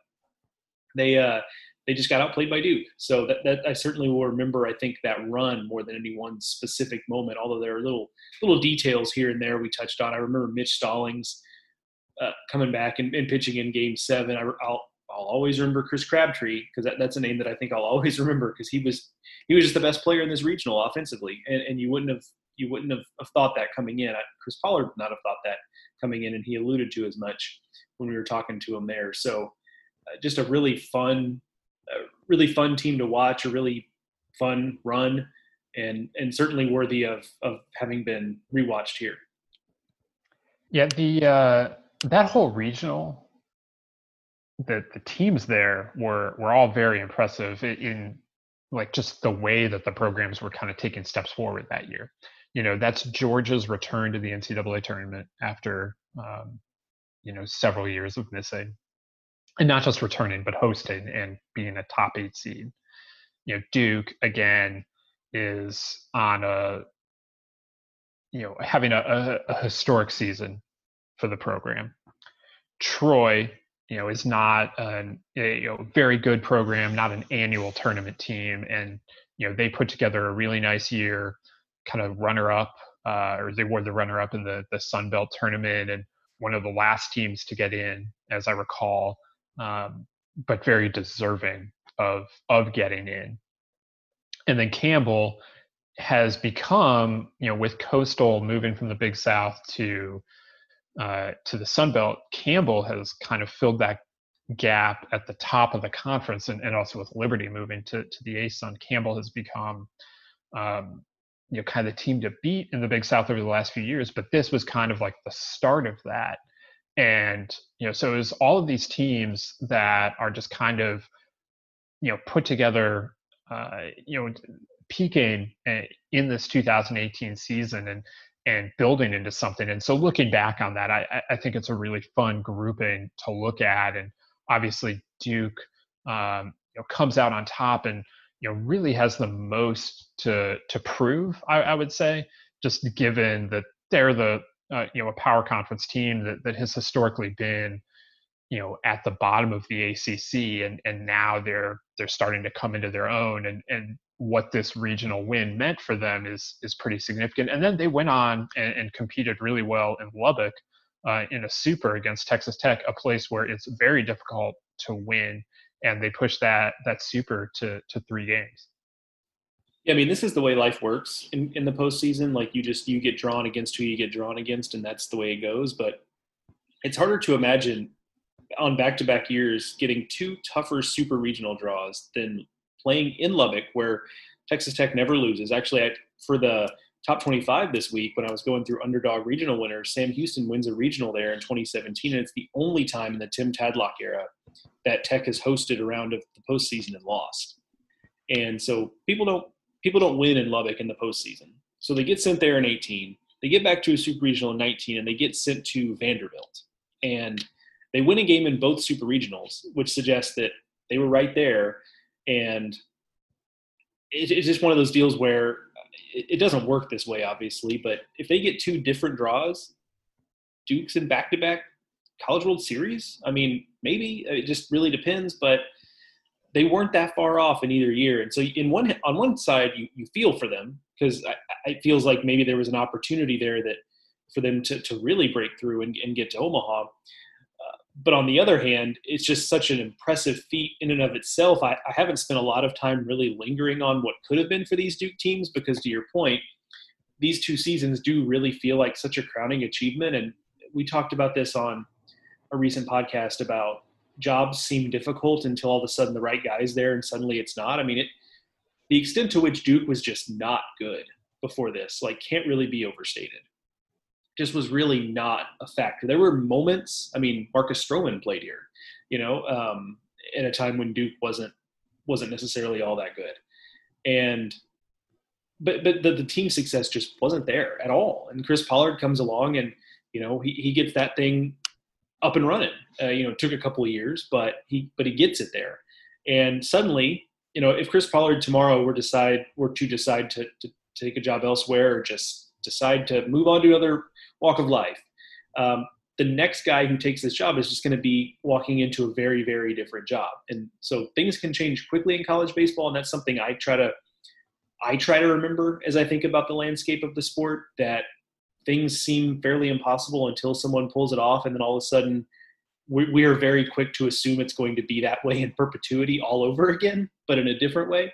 they uh, they just got outplayed by Duke. So that, that I certainly will remember. I think that run more than any one specific moment. Although there are little little details here and there we touched on. I remember Mitch Stallings uh, coming back and, and, pitching in Game Seven. I, will I'll always remember Chris Crabtree because that, that's a name that I think I'll always remember because he was he was just the best player in this regional offensively, and, and you wouldn't have you wouldn't have, have thought that coming in. Chris Pollard would not have thought that coming in, and he alluded to as much when we were talking to him there. So, uh, just a really fun, uh, really fun team to watch, a really fun run, and and certainly worthy of of having been rewatched here. Yeah, the uh, that whole regional the the teams there were were all very impressive in like just the way that the programs were kind of taking steps forward that year. You know, that's Georgia's return to the NCAA tournament after um, you know several years of missing, and not just returning but hosting and being a top eight seed. You know, Duke again is on a you know having a, a, a historic season for the program. Troy you know, is not an, a you know, very good program, not an annual tournament team. And, you know, they put together a really nice year, kind of runner up, uh, or they were the runner up in the, the Sun Belt tournament and one of the last teams to get in, as I recall, um, but very deserving of, of getting in. And then Campbell has become, you know, with Coastal moving from the Big South to uh, to the Sun Belt, Campbell has kind of filled that gap at the top of the conference, and, and also with Liberty moving to to the ASUN, Campbell has become um, you know kind of the team to beat in the Big South over the last few years. But this was kind of like the start of that, and you know so it was all of these teams that are just kind of you know put together uh, you know peaking uh, in this 2018 season and and building into something. And so looking back on that, I, I think it's a really fun grouping to look at. And obviously Duke um, you know, comes out on top and you know really has the most to to prove. I, I would say, just given that they're the uh, you know a power conference team that that has historically been you know at the bottom of the ACC and and now they're they're starting to come into their own and and what this regional win meant for them is is pretty significant. And then they went on and, and competed really well in Lubbock uh, in a super against Texas Tech, a place where it's very difficult to win, and they pushed that that super to to three games. Yeah, I mean, this is the way life works in, in the postseason. Like you just you get drawn against who you get drawn against, and that's the way it goes. But it's harder to imagine on back-to-back years getting two tougher super regional draws than playing in Lubbock, where Texas Tech never loses. Actually, I, for the top 25 this week, when I was going through underdog regional winners, Sam Houston wins a regional there in 2017, and it's the only time in the Tim Tadlock era that Tech has hosted a round of the postseason and lost. And so people don't people don't win in Lubbock in the postseason. So they get sent there in 18. They get back to a super regional in 19, and they get sent to Vanderbilt. And they win a game in both super regionals, which suggests that they were right there and it's just one of those deals where it, doesn't work this way, obviously. But if they get two different draws, Duke's in back-to-back College World Series, I mean, maybe it just really depends. But they weren't that far off in either year, and so in one on one side, you, you feel for them because it feels like maybe there was an opportunity there that for them to, to really break through and, and get to Omaha. Uh, but on the other hand, it's just such an impressive feat in and of itself. I, I haven't spent a lot of time really lingering on what could have been for these Duke teams because, to your point, these two seasons do really feel like such a crowning achievement. And we talked about this on a recent podcast about jobs seem difficult until all of a sudden the right guy is there and suddenly it's not. I mean, it the extent to which Duke was just not good before this, like, can't really be overstated. Just was really not a factor. There were moments. I mean, Marcus Stroman played here, you know, um, at a time when Duke wasn't wasn't necessarily all that good, and but but the, the team success just wasn't there at all. And Chris Pollard comes along and you know he, he gets that thing up and running. Uh, you know, took a couple of years, but he but he gets it there. And suddenly, you know, if Chris Pollard tomorrow were decide were to decide to, to take a job elsewhere or just decide to move on to another walk of life, um, the next guy who takes this job is just going to be walking into a very very different job. And so things can change quickly in college baseball, and that's something I try to I try to remember as I think about the landscape of the sport that things seem fairly impossible until someone pulls it off, and then all of a sudden we, we are very quick to assume it's going to be that way in perpetuity all over again, but in a different way.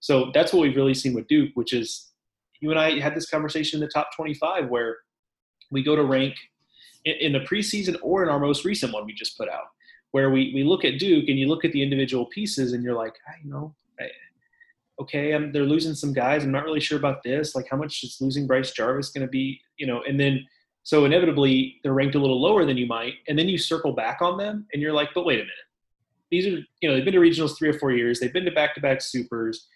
So that's what we've really seen with Duke, which is you and I had this conversation in the top 25 where we go to rank in, in the preseason or in our most recent one we just put out, where we, we look at Duke and you look at the individual pieces and you're like, I, you know, I, okay, I'm, they're losing some guys. I'm not really sure about this. Like, how much is losing Bryce Jarvis going to be? You know, and then so inevitably they're ranked a little lower than you might, and then you circle back on them, and you're like, but wait a minute, these are you know they've been to regionals three or four years, they've been to back-to-back supers.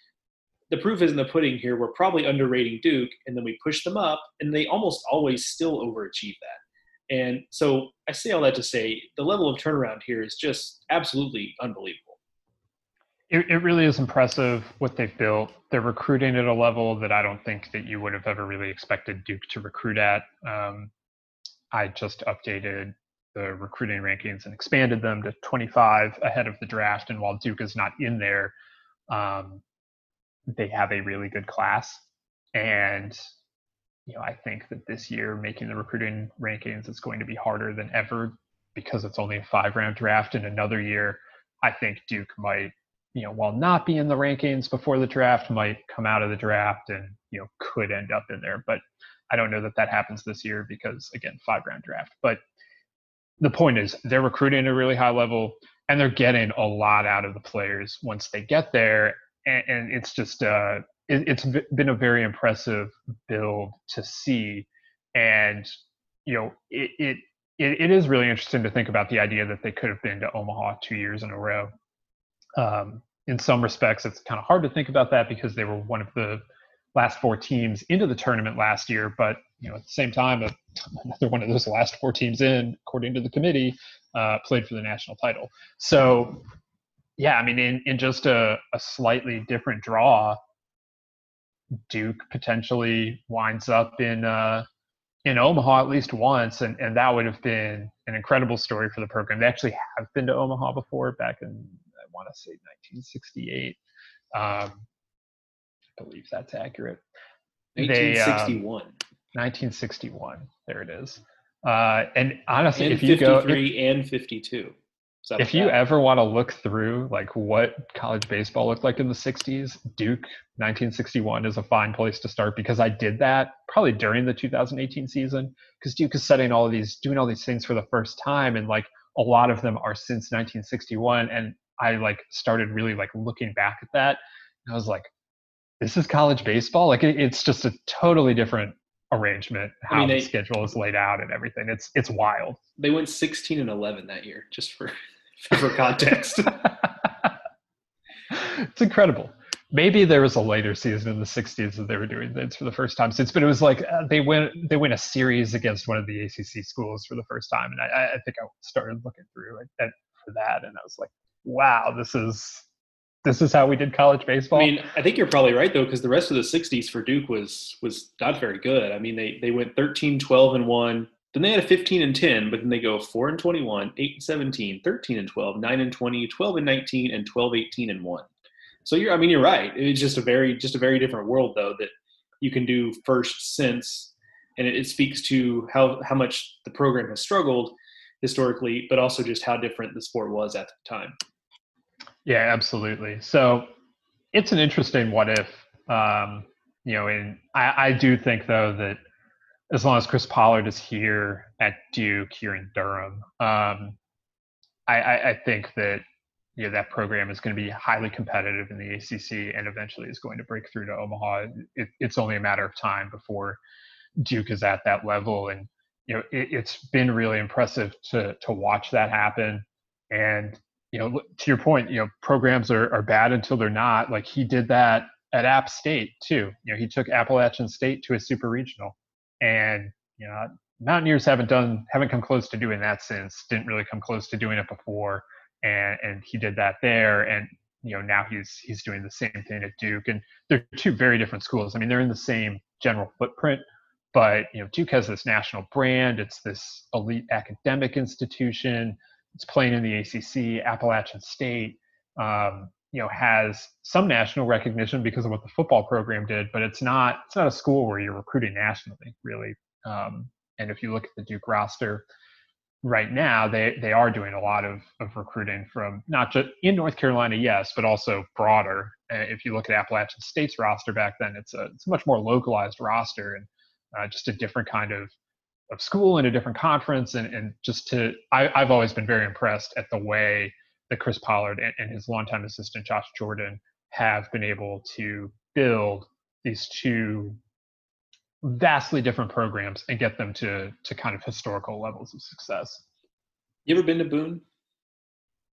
The proof is in the pudding here. We're probably underrating Duke, and then we push them up, and they almost always still overachieve that. And so I say all that to say the level of turnaround here is just absolutely unbelievable. It, it really is impressive what they've built. They're recruiting at a level that I don't think that you would have ever really expected Duke to recruit at. Um, I just updated the recruiting rankings and expanded them to 25 ahead of the draft. And while Duke is not in there, um, they have a really good class. And you know, I think that this year making the recruiting rankings is going to be harder than ever because it's only a five round draft. In another year, I think Duke might you know, while not be in the rankings before the draft, might come out of the draft and you know could end up in there. But I don't know that that happens this year because again, five round draft. But the point is, they're recruiting at a really high level and they're getting a lot out of the players once they get there, and, and it's just uh, it, it's been a very impressive build to see, and you know, it, it it, it is really interesting to think about the idea that they could have been to Omaha two years in a row um, in some respects, it's kind of hard to think about that because they were one of the last four teams into the tournament last year. But you know, at the same time, another one of those last four teams in, according to the committee, uh, played for the national title. So, yeah, I mean, in, in just a, a slightly different draw, Duke potentially winds up in uh, in Omaha at least once, and, and that would have been an incredible story for the program. They actually have been to Omaha before, back in I want to say 1968. Um, believe that's accurate. 1961. They, um, 1961. There it is. Uh, and honestly, and if you go, if, and 52. If you ever want to look through like what college baseball looked like in the 60s, Duke 1961 is a fine place to start because I did that probably during the 2018 season because Duke is setting all of these, doing all these things for the first time, and like a lot of them are since 1961. And I like started really like looking back at that. And I was like, this is college baseball. Like it, it's just a totally different arrangement how I mean, they, the schedule is laid out and everything. It's it's wild. They went 16 and 11 that year, just for for context. it's incredible. Maybe there was a later season in the 60s that they were doing this for the first time since, but it was like uh, they went they win a series against one of the ACC schools for the first time, and I, I think I started looking through it for that, and I was like, wow, this is this is how we did college baseball. I mean, I think you're probably right though, because the rest of the '60s for Duke was was not very good. I mean, they they went 13, 12, and one. Then they had a 15 and 10, but then they go 4 and 21, 8 and 17, 13 and 12, 9 and 20, 12 and 19, and 12, 18 and 1. So you're, I mean, you're right. It's just a very, just a very different world though that you can do first since, and it, it speaks to how how much the program has struggled historically, but also just how different the sport was at the time. Yeah, absolutely. So it's an interesting what if. Um, you know, and I, I do think though that as long as Chris Pollard is here at Duke, here in Durham, um, I, I, I think that you know that program is going to be highly competitive in the ACC and eventually is going to break through to Omaha. It, it's only a matter of time before Duke is at that level, and you know it, has been really impressive to to watch that happen. And you know, to your point, you know, programs are are bad until they're not. Like he did that at App State too. You know, he took Appalachian State to a super regional, and you know, Mountaineers haven't done haven't come close to doing that since. Didn't really come close to doing it before and and he did that there and you know now he's he's doing the same thing at Duke and they're two very different schools. I mean they're in the same general footprint, but you know Duke has this national brand. It's this elite academic institution. It's playing in the ACC. Appalachian State, um, you know, has some national recognition because of what the football program did, but it's not it's not a school where you're recruiting nationally really. Um, and if you look at the Duke roster, right now they they are doing a lot of, of recruiting from not just in North Carolina, yes, but also broader. Uh, if you look at Appalachian State's roster back then, it's a it's a much more localized roster and uh, just a different kind of of school and a different conference and, and just to I, I've always been very impressed at the way that Chris Pollard and, and his longtime assistant Josh Jordan have been able to build these two vastly different programs and get them to to kind of historical levels of success. You ever been to Boone?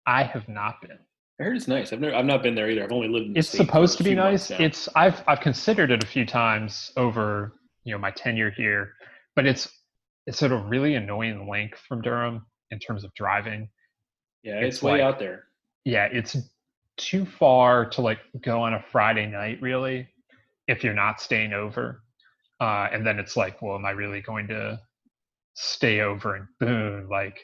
I have not been. I heard it's nice. I've never, I've not been there either. I've only lived in. it's supposed to be nice. It's I've I've considered it a few times over you know my tenure here, but it's it's at a really annoying length from Durham in terms of driving. Yeah, it's, it's way like, out there. Yeah, it's too far to like go on a Friday night really if you're not staying over uh, and then it's like, well, am I really going to stay over in Boone? Like,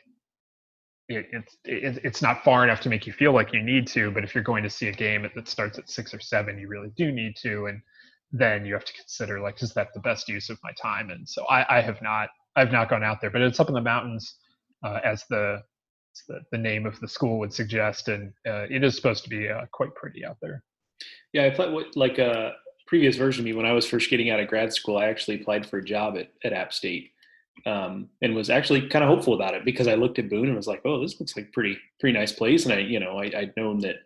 it, it's it, it's not far enough to make you feel like you need to. But if you're going to see a game that starts at six or seven, you really do need to. And then you have to consider like, is that the best use of my time? And so I, I have not I've not gone out there, but it's up in the mountains, uh, as the the, the name of the school would suggest, and uh, it is supposed to be uh, quite pretty out there. Yeah, I played like a previous version of me when I was first getting out of grad school, I actually applied for a job at, at App State um, and was actually kind of hopeful about it because I looked at Boone and was like, oh, this looks like pretty pretty nice place. And I, you know, I, I'd known that,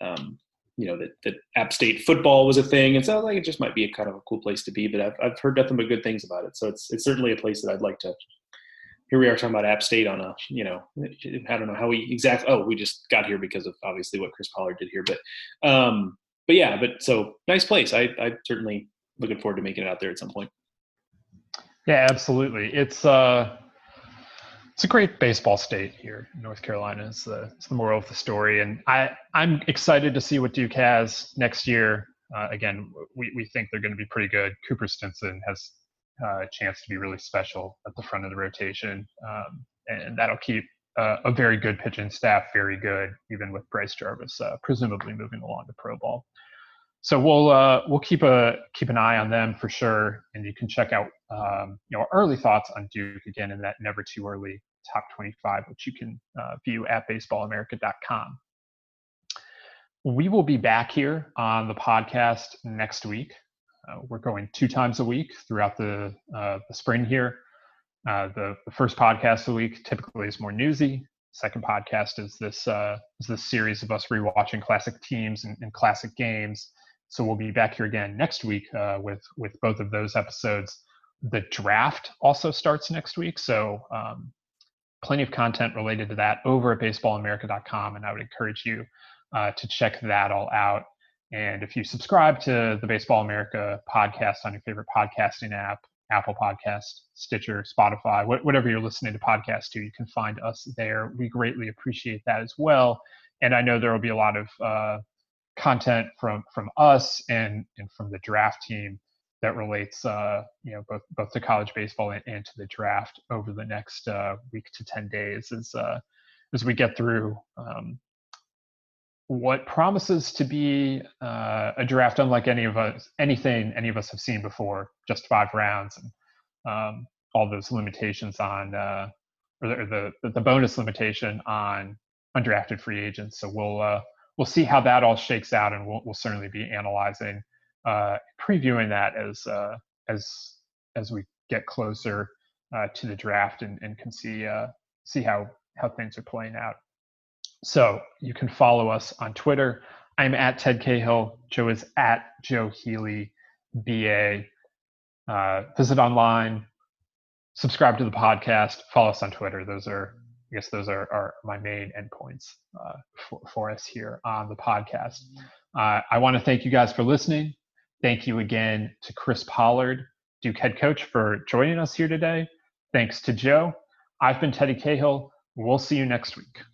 um, you know, that, that App State football was a thing, and so like it just might be a kind of a cool place to be. But I've I've heard nothing but good things about it, so it's it's certainly a place that I'd like to. Here we are talking about App State on a, you know, I don't know how we exactly. Oh, we just got here because of obviously what Chris Pollard did here, but um, but yeah, but so nice place. I I certainly looking forward to making it out there at some point. Yeah, absolutely. It's uh it's a great baseball state here in North Carolina. It's the it's the moral of the story, and I I'm excited to see what Duke has next year. Uh, again, we we think they're going to be pretty good. Cooper Stinnett has uh, a chance to be really special at the front of the rotation, um, and that'll keep uh, a very good pitching staff very good, even with Bryce Jarvis uh, presumably moving along to pro ball so we'll uh, we'll keep a keep an eye on them for sure, and you can check out um, you know early thoughts on Duke again in that never too early top 25, which you can uh, view at baseballamerica.com. We will be back here on the podcast next week. Uh, we're going two times a week throughout the uh, the spring here. Uh, the, the first podcast of the week typically is more newsy. Second podcast is this uh, is this series of us rewatching classic teams and, and classic games so we'll be back here again next week uh, with with both of those episodes. The draft also starts next week, so um, plenty of content related to that over at baseballamerica.com, and I would encourage you uh, to check that all out. And if you subscribe to the Baseball America podcast on your favorite podcasting app, Apple Podcast, Stitcher, Spotify, wh- whatever you're listening to podcasts to, you can find us there. We greatly appreciate that as well. And I know there will be a lot of uh, content from from us and and from the draft team that relates uh, you know both both to college baseball and, and to the draft over the next uh, week to 10 days as uh, as we get through um, what promises to be uh, a draft unlike any of us anything any of us have seen before just five rounds and um, all those limitations on uh, or the, the, the bonus limitation on undrafted free agents. So we'll uh, we'll see how that all shakes out, and we'll, we'll certainly be analyzing, uh, previewing that as uh, as as we get closer uh, to the draft and, and can see uh, see how how things are playing out. So you can follow us on Twitter. I'm at Ted Cahill. Joe is at Joe Healey BA. Uh, visit online, subscribe to the podcast, follow us on Twitter. Those are, I guess, those are, are my main endpoints uh, for, for us here on the podcast. Uh, I want to thank you guys for listening. Thank you again to Chris Pollard, Duke head coach, for joining us here today. Thanks to Joe. I've been Teddy Cahill. We'll see you next week.